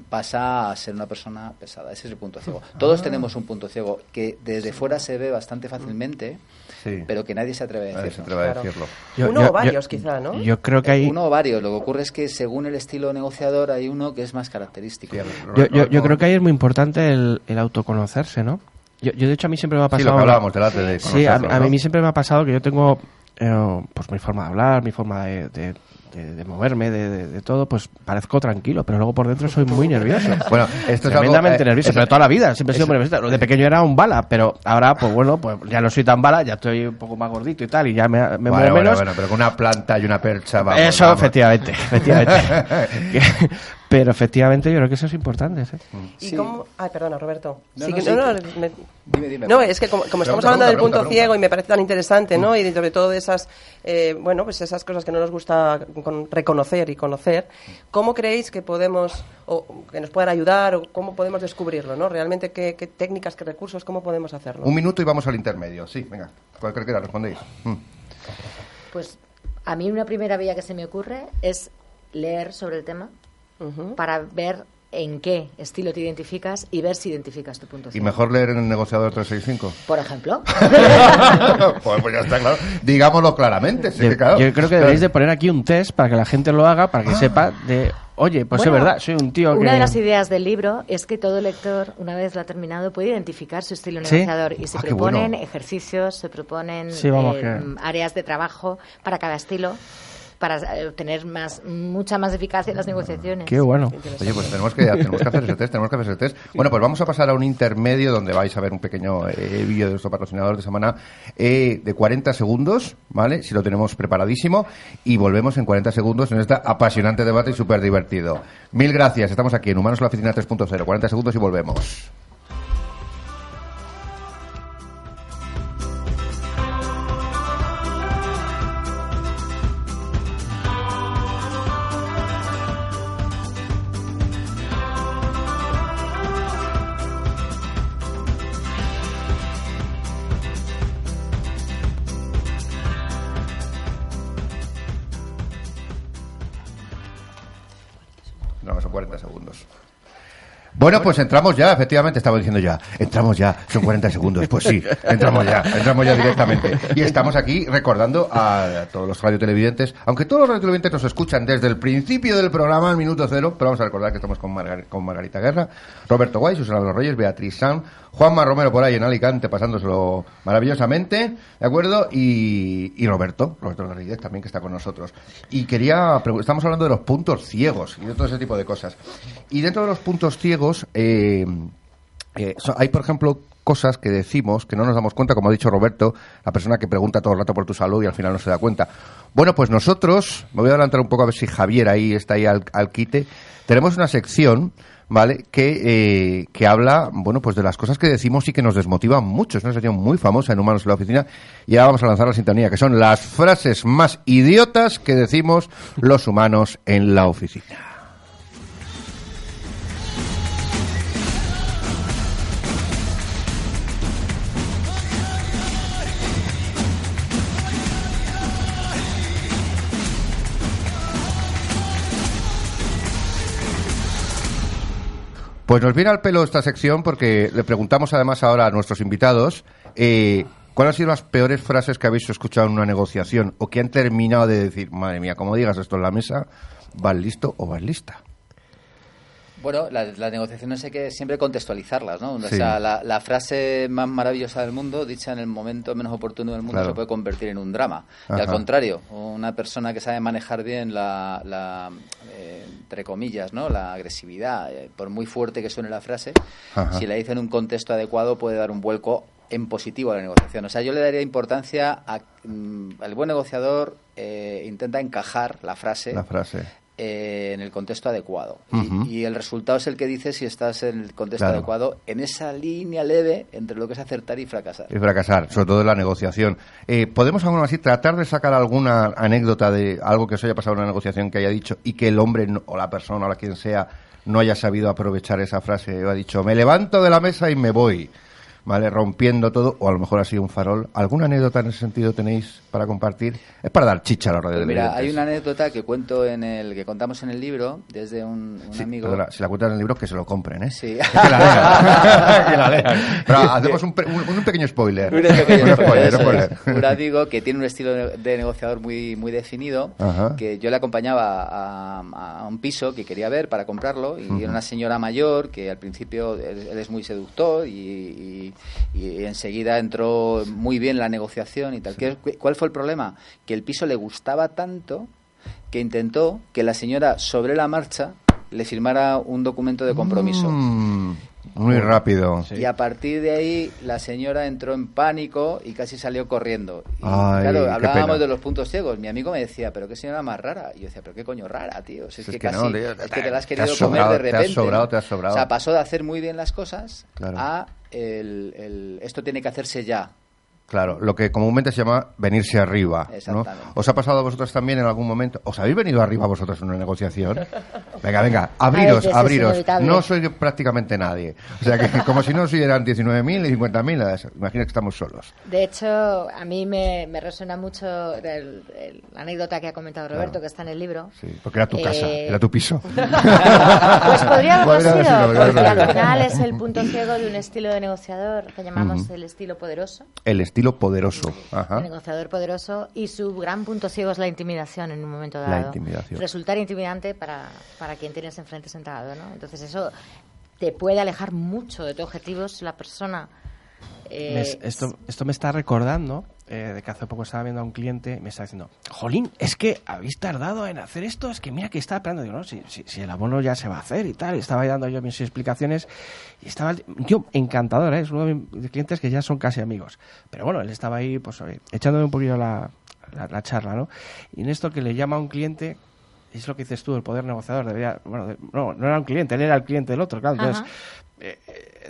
pasa a ser una persona pesada. Ese es el punto ciego. Todos Ah. tenemos un punto ciego que desde fuera se ve bastante fácilmente, Sí. pero que nadie se atreve a se atreve a Claro. decirlo. Yo- Uno yo- o varios, yo- quizá, ¿no? Yo creo que hay... Uno o varios. Lo que ocurre es que según el estilo negociador hay uno que es más característico. Sí, Yo, creo que ahí es muy importante el, el autoconocerse, ¿no? Yo, yo, de hecho, a mí siempre me ha Sí, pasado... lo que hablábamos del arte de Sí, a, ¿no? mí siempre me ha pasado que yo tengo eh, pues mi forma de hablar, mi forma de, de- de- de moverme, de, de- de todo, pues parezco tranquilo, pero luego por dentro soy muy nervioso. Bueno, esto es algo, Tremendamente eh, nervioso, pero toda la vida, siempre he sido muy nervioso. De pequeño era un bala, pero ahora, pues bueno, pues ya no soy tan bala, ya estoy un poco más gordito y tal, y ya me, me Bueno, muevo bueno, menos. bueno, pero con una planta y una percha vamos. eso, vamos. efectivamente, efectivamente. pero efectivamente yo creo que eso es importante. ¿sí? ¿Y Sí. cómo? Ay, perdona, Roberto. No, Sí no, que- sí, no, no, que- me- Dime, dime. No, es que como, como estamos Pregunta, hablando del punto pregunta. ciego y me parece tan interesante, ¿no? Y sobre todo de esas, eh, bueno, pues esas cosas que no nos gusta con- reconocer y conocer, ¿cómo creéis que podemos, o que nos puedan ayudar, o cómo podemos descubrirlo, ¿no? Realmente, ¿qué, qué técnicas, qué recursos, cómo podemos hacerlo? Un minuto y vamos al intermedio. Sí, venga. Cualquier que respondéis. Mm. Pues a mí una primera vía que se me ocurre es leer sobre el tema Para ver en qué estilo te identificas y ver si identificas tu punto Y ciego. mejor leer en el negociador 365. Por ejemplo. pues, pues ya está claro. Digámoslo claramente. sí Yo, que claro. yo creo que deberéis de poner aquí un test para que la gente lo haga, para que sepa de, oye, pues Bueno, es verdad, soy un tío que... Una de las ideas del libro es que todo lector, una vez lo ha terminado, puede identificar su estilo ¿Sí? negociador y se Ah, proponen bueno. ejercicios, se proponen Sí, vamos, eh, que- áreas de trabajo para cada estilo para eh, obtener más, mucha más eficacia en las negociaciones. Qué bueno. Oye, pues tenemos que, tenemos que hacer ese test, tenemos que hacer ese test. Bueno, pues vamos a pasar a un intermedio donde vais a ver un pequeño eh, vídeo de nuestro patrocinador de semana eh, de 40 segundos, ¿vale? Si lo tenemos preparadísimo. Y volvemos en 40 segundos en este apasionante debate y súper divertido. Mil gracias, estamos aquí en Humanos en la Oficina 3.0. 40 segundos y volvemos. Bueno, pues entramos ya, efectivamente, estaba diciendo ya, entramos ya, son 40 segundos, pues sí, entramos ya, entramos ya directamente. Y estamos aquí recordando a todos los radiotelevidentes, aunque todos los radiotelevidentes nos escuchan desde el principio del programa, al minuto cero, pero vamos a recordar que estamos con, Margar- con Margarita Guerra, Roberto Guay, Susana los Reyes, Beatriz San, Juanma Romero por ahí en Alicante, pasándoselo maravillosamente, ¿de acuerdo? Y, y Roberto, Roberto Rodríguez también que está con nosotros. Y quería, estamos hablando de los puntos ciegos y de todo ese tipo de cosas. Y dentro de los puntos ciegos, eh, eh, hay, por ejemplo, cosas que decimos que no nos damos cuenta, como ha dicho Roberto, la persona que pregunta todo el rato por tu salud y al final no se da cuenta. Bueno, pues nosotros, me voy a adelantar un poco a ver si Javier ahí está ahí al, al quite, tenemos una sección, ¿vale? Que, eh, que habla, bueno, pues de las cosas que decimos y que nos desmotivan mucho. Es una sección muy famosa en Humanos en la Oficina y ahora vamos a lanzar la sintonía, que son las frases más idiotas que decimos los humanos en la oficina. Pues nos viene al pelo esta sección porque le preguntamos además ahora a nuestros invitados eh, cuáles han sido las peores frases que habéis escuchado en una negociación o que han terminado de decir, madre mía, como digas esto en la mesa, vas listo o vas lista. Bueno, la- las negociaciones hay que siempre contextualizarlas, ¿no? O Sí. sea, la, la frase más maravillosa del mundo, dicha en el momento menos oportuno del mundo, Claro. se puede convertir en un drama. Y al contrario, una persona que sabe manejar bien la, la, eh, entre comillas, ¿no? La agresividad, eh, por muy fuerte que suene la frase, Ajá. si la dice en un contexto adecuado puede dar un vuelco en positivo a la negociación. O sea, yo le daría importancia a, mm, al buen negociador eh, intenta encajar la frase La frase. Eh, en el contexto adecuado. Y- el resultado es el que dice si estás en el contexto Claro. adecuado, en esa línea leve entre lo que es acertar y fracasar. Y fracasar, sobre todo en la negociación. Eh, ¿Podemos aún así tratar de sacar alguna anécdota de algo que os haya pasado en una negociación que haya dicho y que el hombre no- o la persona o la quien sea no haya sabido aprovechar esa frase ha dicho, me levanto de la mesa y me voy? ¿Vale? Rompiendo todo, o a lo mejor ha sido un farol. ¿Alguna anécdota en ese sentido tenéis para compartir? Es para dar chicha a la radio Pues de mira, hay una anécdota que cuento en el que contamos en el libro desde un, un Sí, amigo. perdona, si la cuentas en el libro, que se lo compren, ¿eh? Sí. Que la lean. que la lean. Pero hacemos un, un- un pequeño spoiler. Un pequeño spoiler, spoiler. Un amigo que tiene un estilo de negociador muy, muy definido, Ajá. que yo le acompañaba a, a un piso que quería ver para comprarlo, y Ujú. era una señora mayor que al principio él, él es muy seductor y, y- y enseguida entró muy bien la negociación y tal. ¿Qué- ¿Cuál fue el problema? Que el piso le gustaba tanto que intentó que la señora sobre la marcha le firmara un documento de compromiso. Mm, muy rápido. Y a partir de ahí la señora entró en pánico y casi salió corriendo. Y, Ay, claro, hablábamos pena. de los puntos ciegos. Mi amigo me decía, pero qué señora más rara. Y yo decía, pero qué coño rara, tío. Si es, que, que casi, no, tío, es que te la has te has querido sobrado, comer de te has repente. sobrado, ¿no? te has sobrado. O sea, pasó de hacer muy bien las cosas Claro. a el, el- esto tiene que hacerse ya. Claro, lo que comúnmente se llama venirse arriba. ¿Os ha pasado a vosotros también en algún momento? ¿Os habéis venido arriba vosotros en una negociación? Venga, venga, abriros, veces es abriros. No soy prácticamente nadie. O sea, que como si no eran 19.000 y 50.000, imagina que estamos solos. De hecho, a mí me, me resuena mucho la anécdota que ha comentado Roberto, Claro. que está en el libro. Sí, porque era tu casa, Eh, era tu piso. Pues podría haber sido, sido, porque al final es el punto ciego de un estilo de negociador que llamamos el estilo poderoso. El estilo poderoso. Ajá. El negociador poderoso y su gran punto ciego es la intimidación en un momento La dado. intimidación. Resultar intimidante para, para quien tienes enfrente sentado, ¿no? Entonces eso te puede alejar mucho de tu objetivo si la persona... eh, Me- esto, esto me está recordando eh, de que hace poco estaba viendo a un cliente me estaba diciendo, Jolín, es que habéis tardado en hacer esto, es que mira que estaba esperando. Digo, no, si, si, el abono ya se va a hacer y tal. Y estaba dando yo mis explicaciones y estaba yo encantador, ¿eh? es uno de mis clientes que ya son casi amigos. Pero bueno, él estaba ahí, pues echándome un poquillo la, la, la charla, ¿no? Y en esto que le llama a un cliente, es lo que dices tú, el poder negociador. Debería, bueno, no, no era un cliente, él era el cliente del otro, claro. Entonces,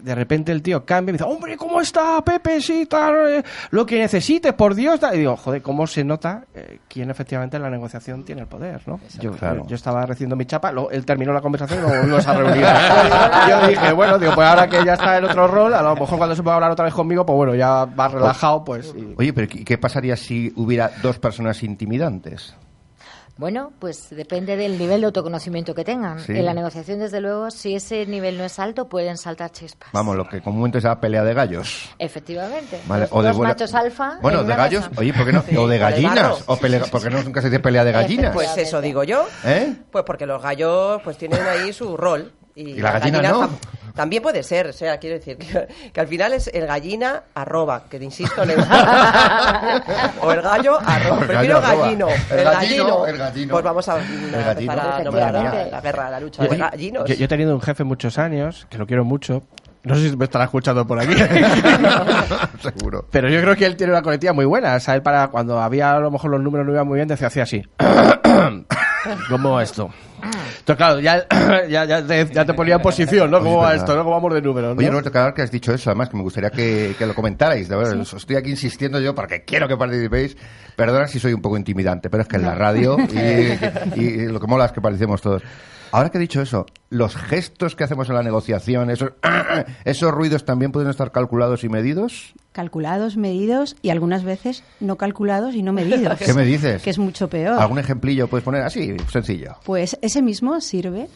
de repente el tío cambia y me dice, hombre, ¿cómo está Pepe? Sí, tal, eh, lo que necesite, por Dios. tal". Y digo, joder, ¿cómo se nota eh, quién efectivamente en la negociación tiene el poder, no? Yo, Claro. yo, yo estaba recibiendo mi chapa, luego él terminó la conversación y luego volvimos a reunir. yo dije, bueno, digo, pues ahora que ya está el otro rol, a lo mejor cuando se pueda hablar otra vez conmigo, pues bueno, ya va relajado, pues... y- Oye, pero ¿qué qué pasaría si hubiera dos personas intimidantes? Bueno, pues depende del nivel de autoconocimiento que tengan. Sí. En la negociación, desde luego, si ese nivel no es alto, pueden saltar chispas. Vamos, lo que comúnmente se llama pelea de gallos. Efectivamente. Vale, Los o de dos buena- machos alfa. Bueno, en de gallos, mesa. oye, ¿por qué no? Sí, o de o de gallinas, barro. o pelea, porque no nunca se dice pelea de gallinas. Pues eso digo yo. ¿Eh? Pues porque los gallos pues tienen ahí su rol. Y, ¿Y la gallina no? tam- también puede ser, o sea, quiero decir que, que al final es el gallina arroba, que te insisto, le o el gallo arroba. El Prefiero gallino. El El, gallino, gallino. el gallino. Pues vamos a, a gallino. empezar a nombrar la, guerra, la lucha de gallinos. Yo, yo he tenido un jefe muchos años, que lo quiero mucho. No sé si me estará escuchando por aquí. Seguro. Pero yo creo que él tiene una coletilla muy buena. O sea, él para cuando había a lo mejor los números no iban muy bien, decía hacía así. ¿Cómo esto? Entonces, claro, ya, ya, ya, te, ya te ponía en posición, ¿no? ¿Cómo va esto? ¿no? ¿Cómo vamos de números? ¿no? Oye, Roberto, que has dicho eso, además, que me gustaría que, que lo comentarais. De verdad, os Estoy aquí insistiendo yo porque quiero que participéis. Perdona si soy un poco intimidante, pero es que en la radio y, y lo que mola es que parecemos todos. Ahora que he dicho eso, los gestos que hacemos en la negociación, esos, esos ruidos también pueden estar calculados y medidos. Calculados, medidos y algunas veces no calculados y no medidos. ¿Qué me dices? Que es mucho peor. ¿Algún ejemplillo puedes poner así, sencillo? Pues ese mismo sirve,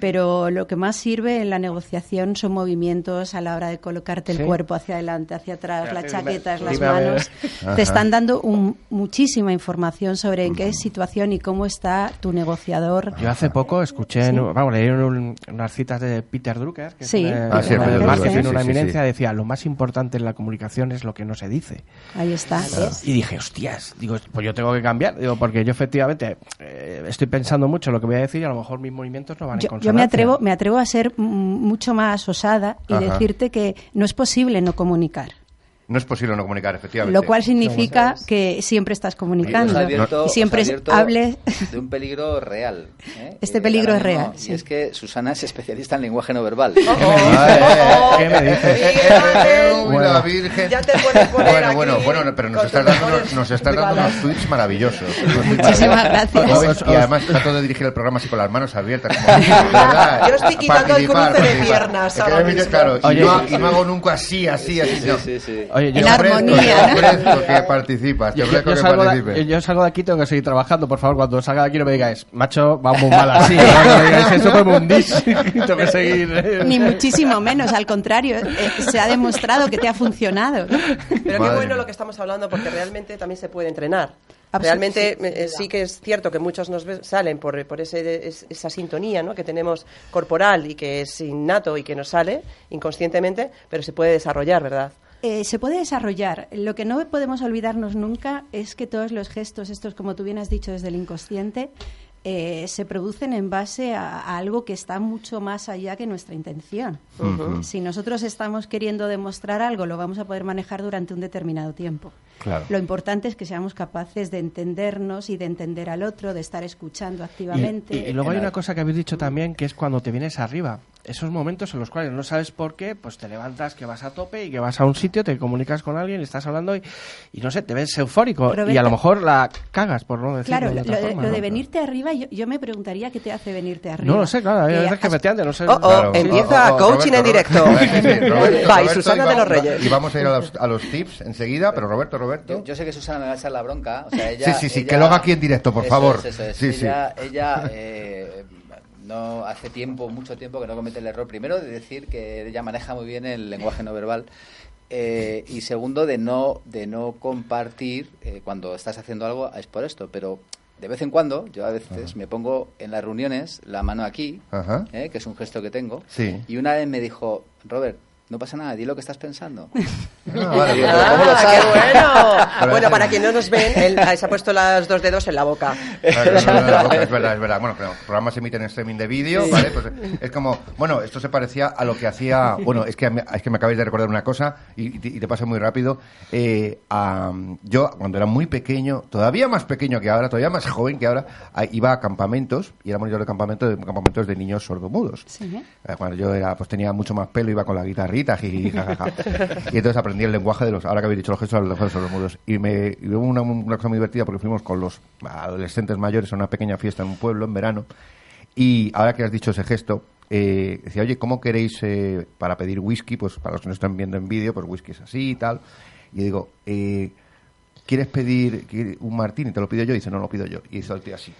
pero lo que más sirve en la negociación son movimientos a la hora de colocarte Sí. el cuerpo hacia adelante, hacia atrás, las chaquetas, las manos. Te están dando un- muchísima información sobre en qué situación y cómo está tu negociador. Yo hace poco escuché, en vamos, leí un- unas citas de Peter Drucker, que Sí. es un, Ah, sí, una sí, sí, eminencia, sí. decía, lo más importante en la comunicación es lo que no se dice. Ahí está. Y dije, hostias, digo, pues yo tengo que cambiar, digo, porque yo efectivamente eh, estoy pensando mucho en lo que voy a decir y a lo mejor mis movimientos no van en Yo, yo consonancia. me atrevo, me atrevo a ser mucho más osada y Ajá. decirte que no es posible no comunicar. No es posible no comunicar, efectivamente. Lo cual significa que siempre estás comunicando. Y siempre hables. de un peligro real. ¿eh? Este peligro es real, Y sí. es que Susana es especialista en lenguaje no verbal. ¿Qué me dices? Uy, Bueno. la Virgen. Ya te puedes poner bueno, aquí bueno, bueno, pero nos estás dando, unos- nos estás dando unos tweets maravillosos. Muchísimas gracias. Y además trato de dirigir el programa así con las manos abiertas. como. Yo estoy quitando el Participar, cruce de piernas ahora mismo. Claro, y, no, y no hago nunca así, así, así. Sí, no. sí, sí. Oye, yo, En ofrezco, armonía, ofrezco que participas, te yo- yo- ofrezco que salgo de, participes. yo salgo de aquí, tengo que seguir trabajando. Por favor, cuando salga de aquí no me digáis, macho, va muy mal así. ¿no? Me digáis eso, me hundís. tengo que seguir. eh. Ni muchísimo menos, al contrario, eh, se ha demostrado que te ha funcionado. ¿no? Pero qué bueno lo que estamos hablando porque realmente también se puede entrenar. Realmente sí, eh, sí que es cierto que muchos nos salen por, por ese, es- esa sintonía ¿no? que tenemos corporal y que es innato y que nos sale inconscientemente, pero se puede desarrollar, ¿verdad? Eh, se puede desarrollar. Lo que no podemos olvidarnos nunca es que todos los gestos, estos como tú bien has dicho desde el inconsciente, eh, se producen en base a, a algo que está mucho más allá que nuestra intención. Si nosotros estamos queriendo demostrar algo, lo vamos a poder manejar durante un determinado tiempo. Claro. Lo importante es que seamos capaces de entendernos y de entender al otro, de estar escuchando activamente. Y, y luego hay una cosa que habéis dicho también, que es cuando te vienes arriba. Esos momentos en los cuales no sabes por qué, pues te levantas, que vas a tope y que vas a un sitio, te comunicas con alguien, estás hablando y, y no sé, te ves eufórico. y a lo mejor la cagas, por no decirlo Claro, de lo, otra de- forma, lo ¿no? de venirte arriba, yo, yo me preguntaría qué te hace venirte arriba. No lo sé, claro, hay veces que has- me te no sé. Oh, oh, Claro. empieza Oh, oh, coaching en directo. Roberto, Roberto, Susana va- de los Reyes. Y vamos a ir a los, a los tips enseguida, pero Roberto, Roberto. Yo, yo sé que Susana me va a echar la bronca. O sea, ella, Sí, sí, sí, ella- que lo haga aquí en directo, por Eso favor. es, eso es. Sí, sí. ella, ella, eh, no hace tiempo, mucho tiempo que no comete el error. Primero de decir que ella maneja muy bien el lenguaje no verbal. eh, y segundo de no de no compartir eh, cuando estás haciendo algo es por esto pero de vez en cuando yo a veces me pongo en las reuniones la mano aquí eh, que es un gesto que tengo Sí. y una vez me dijo Robert no pasa nada di lo que estás pensando Ah, vale, Digo, vale. pero ¿cómo lo ¡Ah, sabes? qué bueno! Bueno, para quienes no nos ven, él se ha puesto los dos dedos en la boca. No, no, no, no, es verdad, es verdad. Bueno, los programas se emiten en streaming de vídeo, ¿vale? Pues es como, bueno, esto se parecía a lo que hacía, bueno, es que, me- es que me acabáis de recordar una cosa y, y te, pasa muy rápido. Eh, yo, cuando era muy pequeño, todavía más pequeño que ahora, todavía más joven que ahora, iba a campamentos y era monitor de campamento de campamentos de niños sordomudos. Sí. Eh, Cuando yo era, pues tenía mucho más pelo, iba con la guitarrita, jiji, jajaja. Y entonces aprendí el lenguaje de los, ahora que habéis dicho los gestos, el lenguaje de los sordomudos. Y me y hubo una, una cosa muy divertida porque fuimos con los adolescentes mayores a una pequeña fiesta en un pueblo en verano. Y ahora que has dicho ese gesto, eh, decía, oye, ¿cómo queréis eh, para pedir whisky? Pues para los que no están viendo en vídeo, pues whisky es así y tal. Y digo, eh, ¿quieres pedir un martini? Te lo pido yo. Y dice, no, lo pido yo. Y hizo el tío así.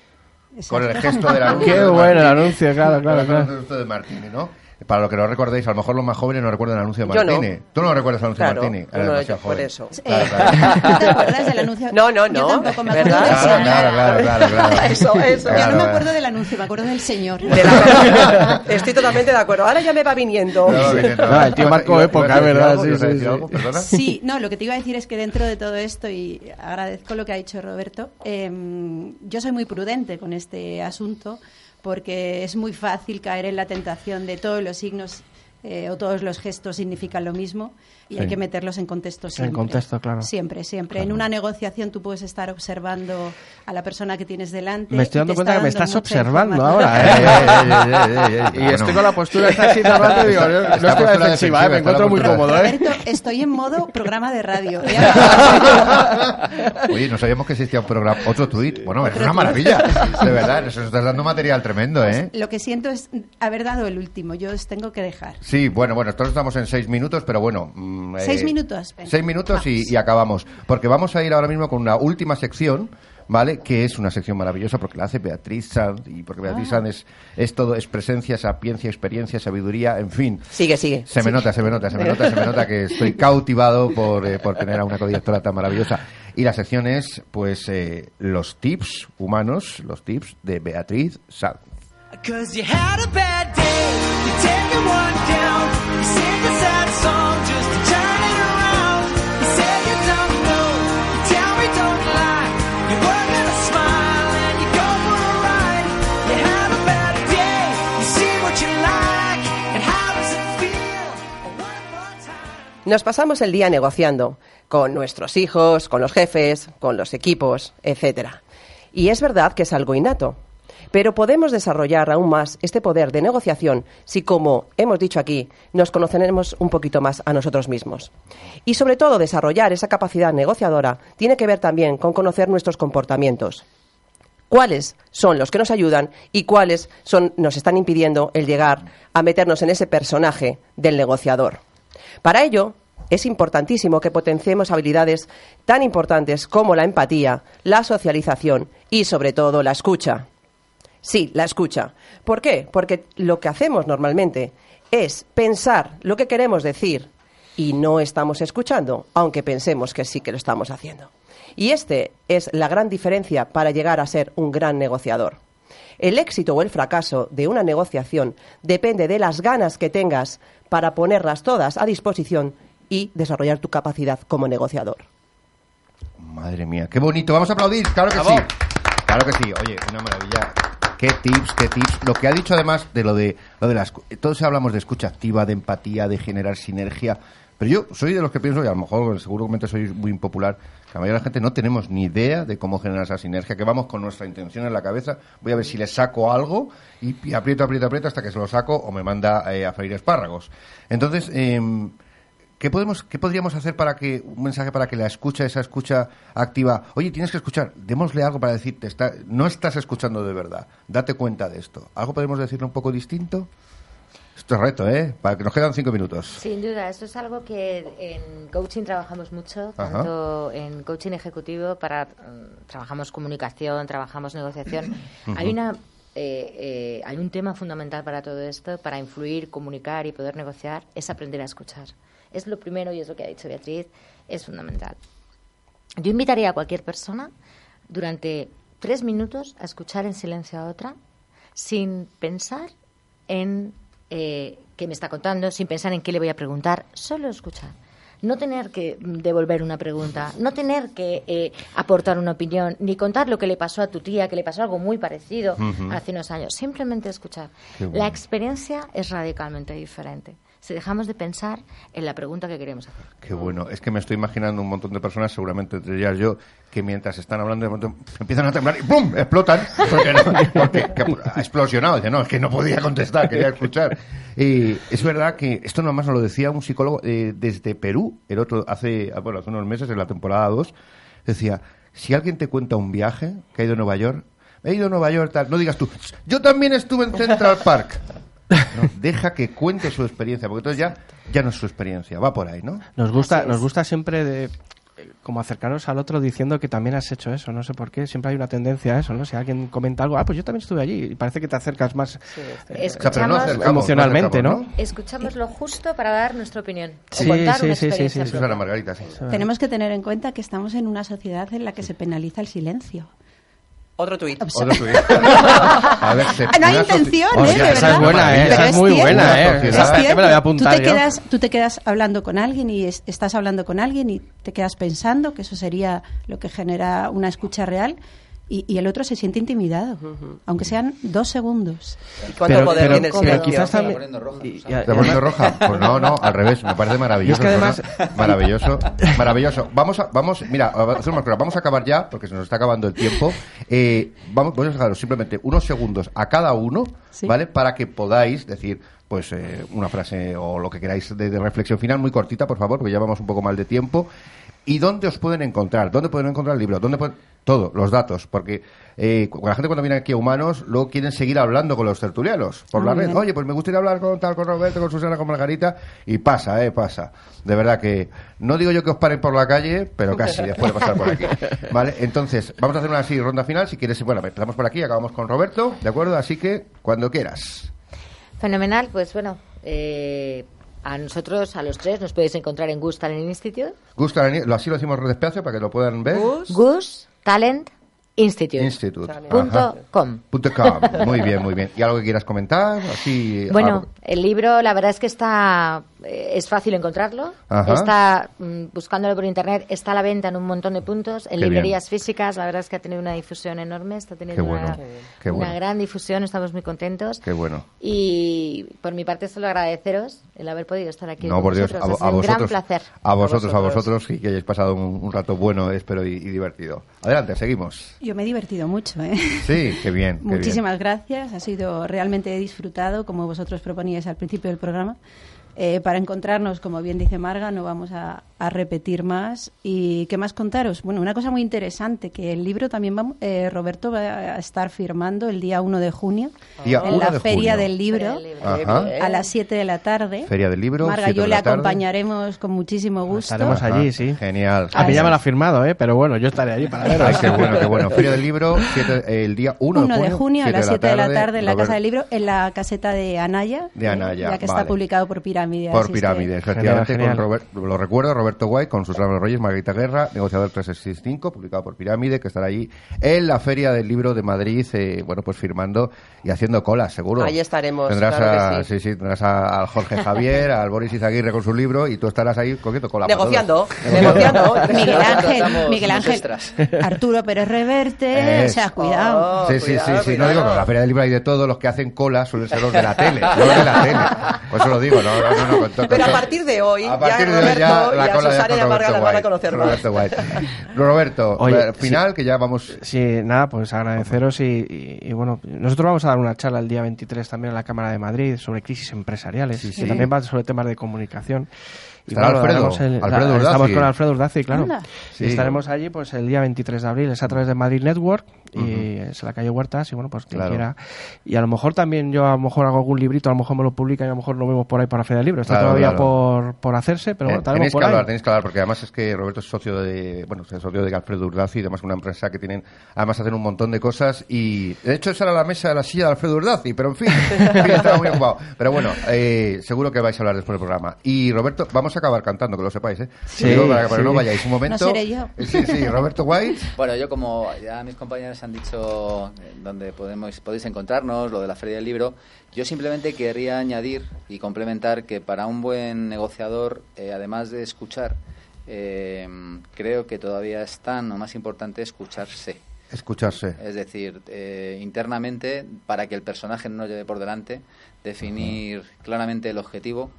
Con el gesto del anuncio. Qué de bueno el anuncio, claro, claro, Con el claro. anuncio de Martini, ¿no? Para lo que lo recordéis, a lo mejor los más jóvenes no recuerdan el anuncio de Yo no. Martini. ¿Tú no recuerdas el anuncio Claro, de Martini? yo no, yo por eso. Claro, Eh, claro. ¿tú ¿Te acuerdas del anuncio? No, no, Yo no, tampoco me acuerdo ¿verdad? del Claro, señor. claro, claro, claro, claro. Eso, eso. Yo no me acuerdo del anuncio, me acuerdo del señor. De la- Estoy totalmente de acuerdo. Ahora ya me va viniendo. No, No, el tío marcó ¿Ibas a época, ¿verdad? algo? Sí, ¿Ibas a sí, sí. algo? ¿Perdona? Sí, no, lo que te iba a decir es que dentro de todo esto, y agradezco lo que ha dicho Roberto, em, yo soy muy prudente con este asunto porque es muy fácil caer en la tentación de todos los signos eh, o todos los gestos significan lo mismo y hay Sí. que meterlos en contexto En siempre. contexto, claro. Siempre, siempre. En una negociación tú puedes estar observando a la persona que tienes delante. Me estoy dando cuenta que me estás observando ahora, Y estoy con la postura esta así y digo, no, estoy a la postura defensiva, ¿eh? me defensiva, encuentro muy cómodo, ¿eh? Roberto, estoy en modo programa de radio. Oye, no sabíamos que existía un programa, otro tuit. Bueno, es una maravilla. De verdad, nos estás dando material tremendo, ¿eh? Lo que siento es haber dado el último. Yo os tengo que dejar. Sí, bueno, bueno, nosotros estamos en seis minutos, pero bueno. Mm, ¿Seis minutos? Seis minutos y, acabamos. Porque vamos a ir ahora mismo con una última sección, ¿vale? Que es una sección maravillosa porque la hace Beatriz Sanz y porque Beatriz Ah. Sanz es, es todo, es presencia, sapiencia, experiencia, sabiduría, en fin. Sigue, sigue. Se me nota, se me nota, se me nota, se me nota que estoy cautivado por, eh, por tener a una codirectora tan maravillosa. Y la sección es, pues, eh, los tips humanos, los tips de Beatriz Sanz. Cause you had a bad day, you take one down, you Nos pasamos el día negociando con nuestros hijos, con los jefes, con los equipos, etcétera. Y es verdad que es algo innato. Pero podemos desarrollar aún más este poder de negociación si, como hemos dicho aquí, nos conoceremos un poquito más a nosotros mismos. Y sobre todo, desarrollar esa capacidad negociadora tiene que ver también con conocer nuestros comportamientos. Cuáles son los que nos ayudan y cuáles son, nos están impidiendo el llegar a meternos en ese personaje del negociador. Para ello, es importantísimo que potenciemos habilidades tan importantes como la empatía, la socialización y, sobre todo, la escucha. Sí, la escucha. ¿Por qué? Porque lo que hacemos normalmente es pensar lo que queremos decir y no estamos escuchando, aunque pensemos que sí que lo estamos haciendo. Y este es la gran diferencia para llegar a ser un gran negociador. El éxito o el fracaso de una negociación depende de las ganas que tengas para ponerlas todas a disposición y desarrollar tu capacidad como negociador. Madre mía, qué bonito. Vamos a aplaudir, claro que sí. Claro que sí. Oye, una maravilla. Qué tips, qué tips. Lo que ha dicho además de lo de lo de las todos hablamos de escucha activa, de empatía, de generar sinergia, pero yo soy de los que pienso y a lo mejor seguramente soy muy impopular, que la mayoría de la gente no tenemos ni idea de cómo generar esa sinergia, que vamos con nuestra intención en la cabeza, voy a ver si le saco algo y, aprieto, aprieto, aprieto hasta que se lo saco o me manda eh, a freír espárragos. Entonces, em, ¿Qué, podemos, ¿Qué podríamos hacer para que, un mensaje para que la escucha, esa escucha activa, oye, tienes que escuchar, démosle algo para decirte, está, no estás escuchando de verdad, date cuenta de esto. ¿Algo podemos decirle un poco distinto? Esto es reto, ¿eh? Para que nos quedan cinco minutos. Sin duda, esto es algo que en coaching trabajamos mucho, Ajá. tanto en coaching ejecutivo para mm, trabajamos comunicación, trabajamos negociación. Hay una eh, eh, hay un tema fundamental para todo esto, para influir, comunicar y poder negociar, es aprender a escuchar. Es lo primero y es lo que ha dicho Beatriz, es fundamental. Yo invitaría a cualquier persona durante tres minutos a escuchar en silencio a otra sin pensar en eh, qué me está contando, sin pensar en qué le voy a preguntar, solo escuchar. No tener que devolver una pregunta, no tener que eh, aportar una opinión, ni contar lo que le pasó a tu tía, que le pasó algo muy parecido hace unos años. Simplemente escuchar. Bueno. La experiencia es radicalmente diferente. Si dejamos de pensar en la pregunta que queremos hacer. Qué bueno. Es que me estoy imaginando un montón de personas, seguramente entre ellas yo, que mientras están hablando de momento empiezan a temblar y ¡pum! explotan. Porque, no- porque que ha explosionado. Dice, no, es que no podía contestar, quería escuchar. Y es verdad que esto nomás nos lo decía un psicólogo eh, desde Perú, el otro, hace, ah, bueno, hace unos meses, en la temporada 2, decía, si alguien te cuenta un viaje que ha ido a Nueva York, he ido a Nueva York, tal, no digas tú, yo también estuve en Central Park. No, deja que cuente su experiencia, porque entonces ya, ya no es su experiencia, va por ahí, ¿no? Nos gusta, nos gusta siempre de eh, como acercarnos al otro diciendo que también has hecho eso, no sé por qué, siempre hay una tendencia a eso, ¿no? Si alguien comenta algo, ah, pues yo también estuve allí, y parece que te acercas más eh, no emocionalmente, no Escuchamos lo justo para dar nuestra opinión. Sí, o contar sí, una Margarita, sí. Tenemos que tener en cuenta que estamos en una sociedad en la que se penaliza el silencio. Otro tuit. Otro tuit. A ver, se- no hay una soci- intención, Hostia, ¿eh? De esa es verdad. buena, ¿eh? Pero Esa es muy cierto. buena, ¿eh? Esa es que me la voy a apuntar tú te yo. quedas tú te quedas hablando con alguien y es- estás hablando con alguien y te quedas pensando que eso sería lo que genera una escucha real y, y el otro se siente intimidado aunque sean dos segundos ¿Y cuánto poder tiene el silencio? quizás Está también... poniendo roja, y- y- Susana. ¿Te poniendo roja? Pues no, no, al revés, me parece maravilloso. Y es que además- Susana. Maravilloso, maravilloso. Vamos a, vamos, mira, vamos a acabar ya, porque se nos está acabando el tiempo. Eh, vamos, voy a dejaros simplemente unos segundos a cada uno, Sí. ¿vale? Para que podáis decir, pues, eh, una frase o lo que queráis de, de reflexión final, muy cortita, por favor, porque ya vamos un poco mal de tiempo. ¿Y dónde os pueden encontrar? ¿Dónde pueden encontrar el libro? ¿Dónde pueden... Todo, los datos, porque eh, la gente cuando viene aquí a Humanos luego quieren seguir hablando con los tertulianos por la Muy red. bien. Oye, pues me gustaría hablar con tal, con Roberto, con Susana, con Margarita, y pasa, eh, pasa. De verdad que no digo yo que os paren por la calle, pero casi después de pasar por aquí. ¿Vale? Entonces, vamos a hacer una así ronda final. Si quieres, bueno, empezamos por aquí, acabamos con Roberto, ¿de acuerdo? Así que, cuando quieras. Fenomenal, pues bueno, eh, a nosotros, a los tres, nos podéis encontrar en Gus Talent Institute. Gusta, lo así lo decimos despacio para que lo puedan ver. Gus Talent Institute. Institute. Punto com. Punto com. Muy bien, muy bien. ¿Y algo que quieras comentar? Así, Bueno, algo- el libro la verdad es que está eh, es fácil encontrarlo. Ajá. Está mm, buscándolo por internet, está a la venta en un montón de puntos, en Qué librerías físicas. La verdad es que ha tenido una difusión enorme, está teniendo Qué bueno, una, qué una bueno. gran difusión, estamos muy contentos. Qué bueno. Y por mi parte solo agradeceros el haber podido estar aquí. No, con por Dios, a, vosotros. a sido un vosotros, gran placer. a vosotros, a vosotros, y que hayáis pasado un, un rato bueno, espero, y, y divertido. Adelante, seguimos. Yo me he divertido mucho, ¿eh? Sí, qué bien. qué bien. Muchísimas gracias. Ha sido realmente disfrutado, como vosotros proponíais al principio del programa. Eh, para encontrarnos, como bien dice Marga, no vamos a, a repetir más. ¿Y qué más contaros? Bueno, una cosa muy interesante, que el libro también vamos, eh, Roberto va a estar firmando el día 1 de junio Día en 1 la de Feria junio. del Libro Ajá. a las 7 de la tarde. Feria del Libro, Marga, 7 yo de le la tarde. acompañaremos con muchísimo gusto. Estaremos allí, sí. Genial. A mí ya me lo ha firmado, ¿eh? Pero bueno, yo estaré allí para verlo. Ay, qué bueno, qué bueno. Feria del Libro, siete- el día 1 1 de junio a las 7 de la tarde en la Casa del Libro, en la caseta de Anaya. De Anaya, Ya que vale. está publicado por Pirámide. Por pirámide, efectivamente, Genial, con. Robert- lo recuerdo, Roberto White, con Susana Reyes, Margarita Guerra, negociador 365, publicado por Pirámide, que estará allí en la Feria del Libro de Madrid, eh, bueno, pues firmando y haciendo cola, seguro. Ahí estaremos, Tendrás claro a, que sí. sí, tendrás a- al Jorge Javier, al Boris Izaguirre con su libro, y tú estarás ahí cogiendo cola. Negociando, todos. negociando. Miguel Ángel, Miguel Ángel. Arturo Pérez Reverte, Es. o sea, cuidado. Oh, Sí, sí, sí, cuidado, sí. No cuidado. digo que en la Feria del Libro hay de todo, los que hacen cola suelen ser los de la tele, los de la tele. Por eso lo digo, no, no, no. no, con to- Pero a partir de hoy, A partir ya de Roberto ya la y a cola Susana Roberto las van a White. conocer más. Roberto White. Roberto, Oye, final, que ya vamos... Sí, nada, pues agradeceros y, y- y, bueno, nosotros vamos a dar una charla el día 23 también en la Cámara de Madrid sobre crisis empresariales Sí, y sí. también va sobre temas de comunicación. Y Alfredo, daremos el- Alfredo la- Urdazi. Estamos con Alfredo Urdazi, claro. Sí. Y estaremos allí pues el día 23 de abril, es a través de Madrid Network y es en la calle Huertas y bueno, pues quien Claro. quiera. Y a lo mejor también yo a lo mejor hago algún librito, a lo mejor me lo publican y a lo mejor lo vemos por ahí para Feria del Libro. Está Claro, todavía claro. por, por hacerse, pero Eh, bueno, tenéis por que ahí. hablar, tenéis que hablar, porque además es que Roberto es socio de, bueno, es socio de Alfredo Urdazi y demás una empresa que tienen, además hacen un montón de cosas y, de hecho esa era la mesa de la silla de Alfredo Urdazi, pero en fin, en fin, estaba muy ocupado. Pero bueno, eh, seguro que vais a hablar después del programa. Y Roberto, vamos a acabar cantando, que lo sepáis, ¿eh? Sí, Digo, para que para que sí. no vayáis un momento. No seré yo. Sí, sí, Roberto White. Bueno, yo como ya mis compañeros han dicho eh, dónde podemos, podéis encontrarnos, lo de la Feria del Libro, yo simplemente querría añadir y complementar que para un buen negociador, eh, además de escuchar, eh, creo que todavía es tan o más importante escucharse. Escucharse. Es decir, eh, internamente, para que el personaje no nos lleve por delante, definir claramente el objetivo.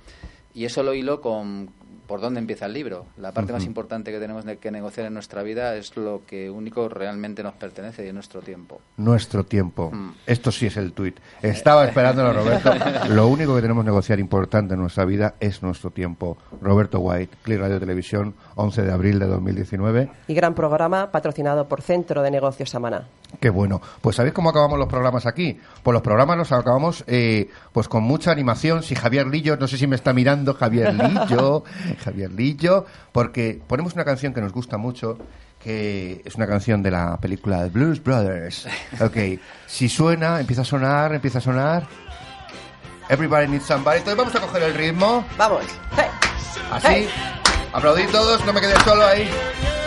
Y eso lo hilo con por dónde empieza el libro. La parte más importante que tenemos de- que negociar en nuestra vida es lo que único realmente nos pertenece y es nuestro tiempo. Nuestro tiempo. Mm. Esto sí es el tuit. Estaba esperándolo, Roberto. Lo único que tenemos que negociar importante en nuestra vida es nuestro tiempo. Roberto White, Click Radio Televisión, 11 de abril de 2019. Y gran programa patrocinado por Centro de Negocios Samaná. Qué bueno. Pues ¿sabéis cómo acabamos los programas aquí? Pues los programas los acabamos eh, pues con mucha animación. Si Javier Lillo, no sé si me está mirando Javier Lillo, Javier Lillo, porque ponemos una canción que nos gusta mucho, que es una canción de la película The Blues Brothers. Ok, si suena, empieza a sonar, empieza a sonar. Everybody needs somebody. Entonces vamos a coger el ritmo. Vamos. ¡Hey! Así. Hey. Aplaudid todos, no me quedé solo ahí.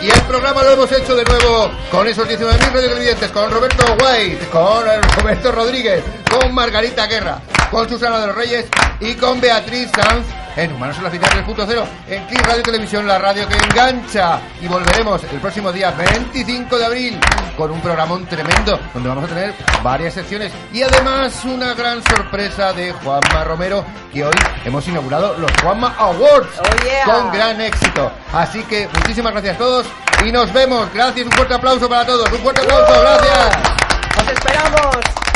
Y el programa lo hemos hecho de nuevo con esos 19.000 radiotelevidentes, con Roberto White, con Roberto Rodríguez, con Margarita Guerra, con Susana de los Reyes y con Beatriz Sanz en Humanos en la Cita 3.0 en Click Radio Televisión, la radio que engancha. Y volveremos el próximo día 25 de abril con un programón tremendo donde vamos a tener varias secciones y además una gran sorpresa de Juanma Romero que hoy hemos inaugurado los Juanma Awards Oh, yeah. con gran éxito. Así que muchísimas gracias a todos y nos vemos. Gracias, un fuerte aplauso para todos. Un fuerte aplauso, gracias. ¡Os esperamos!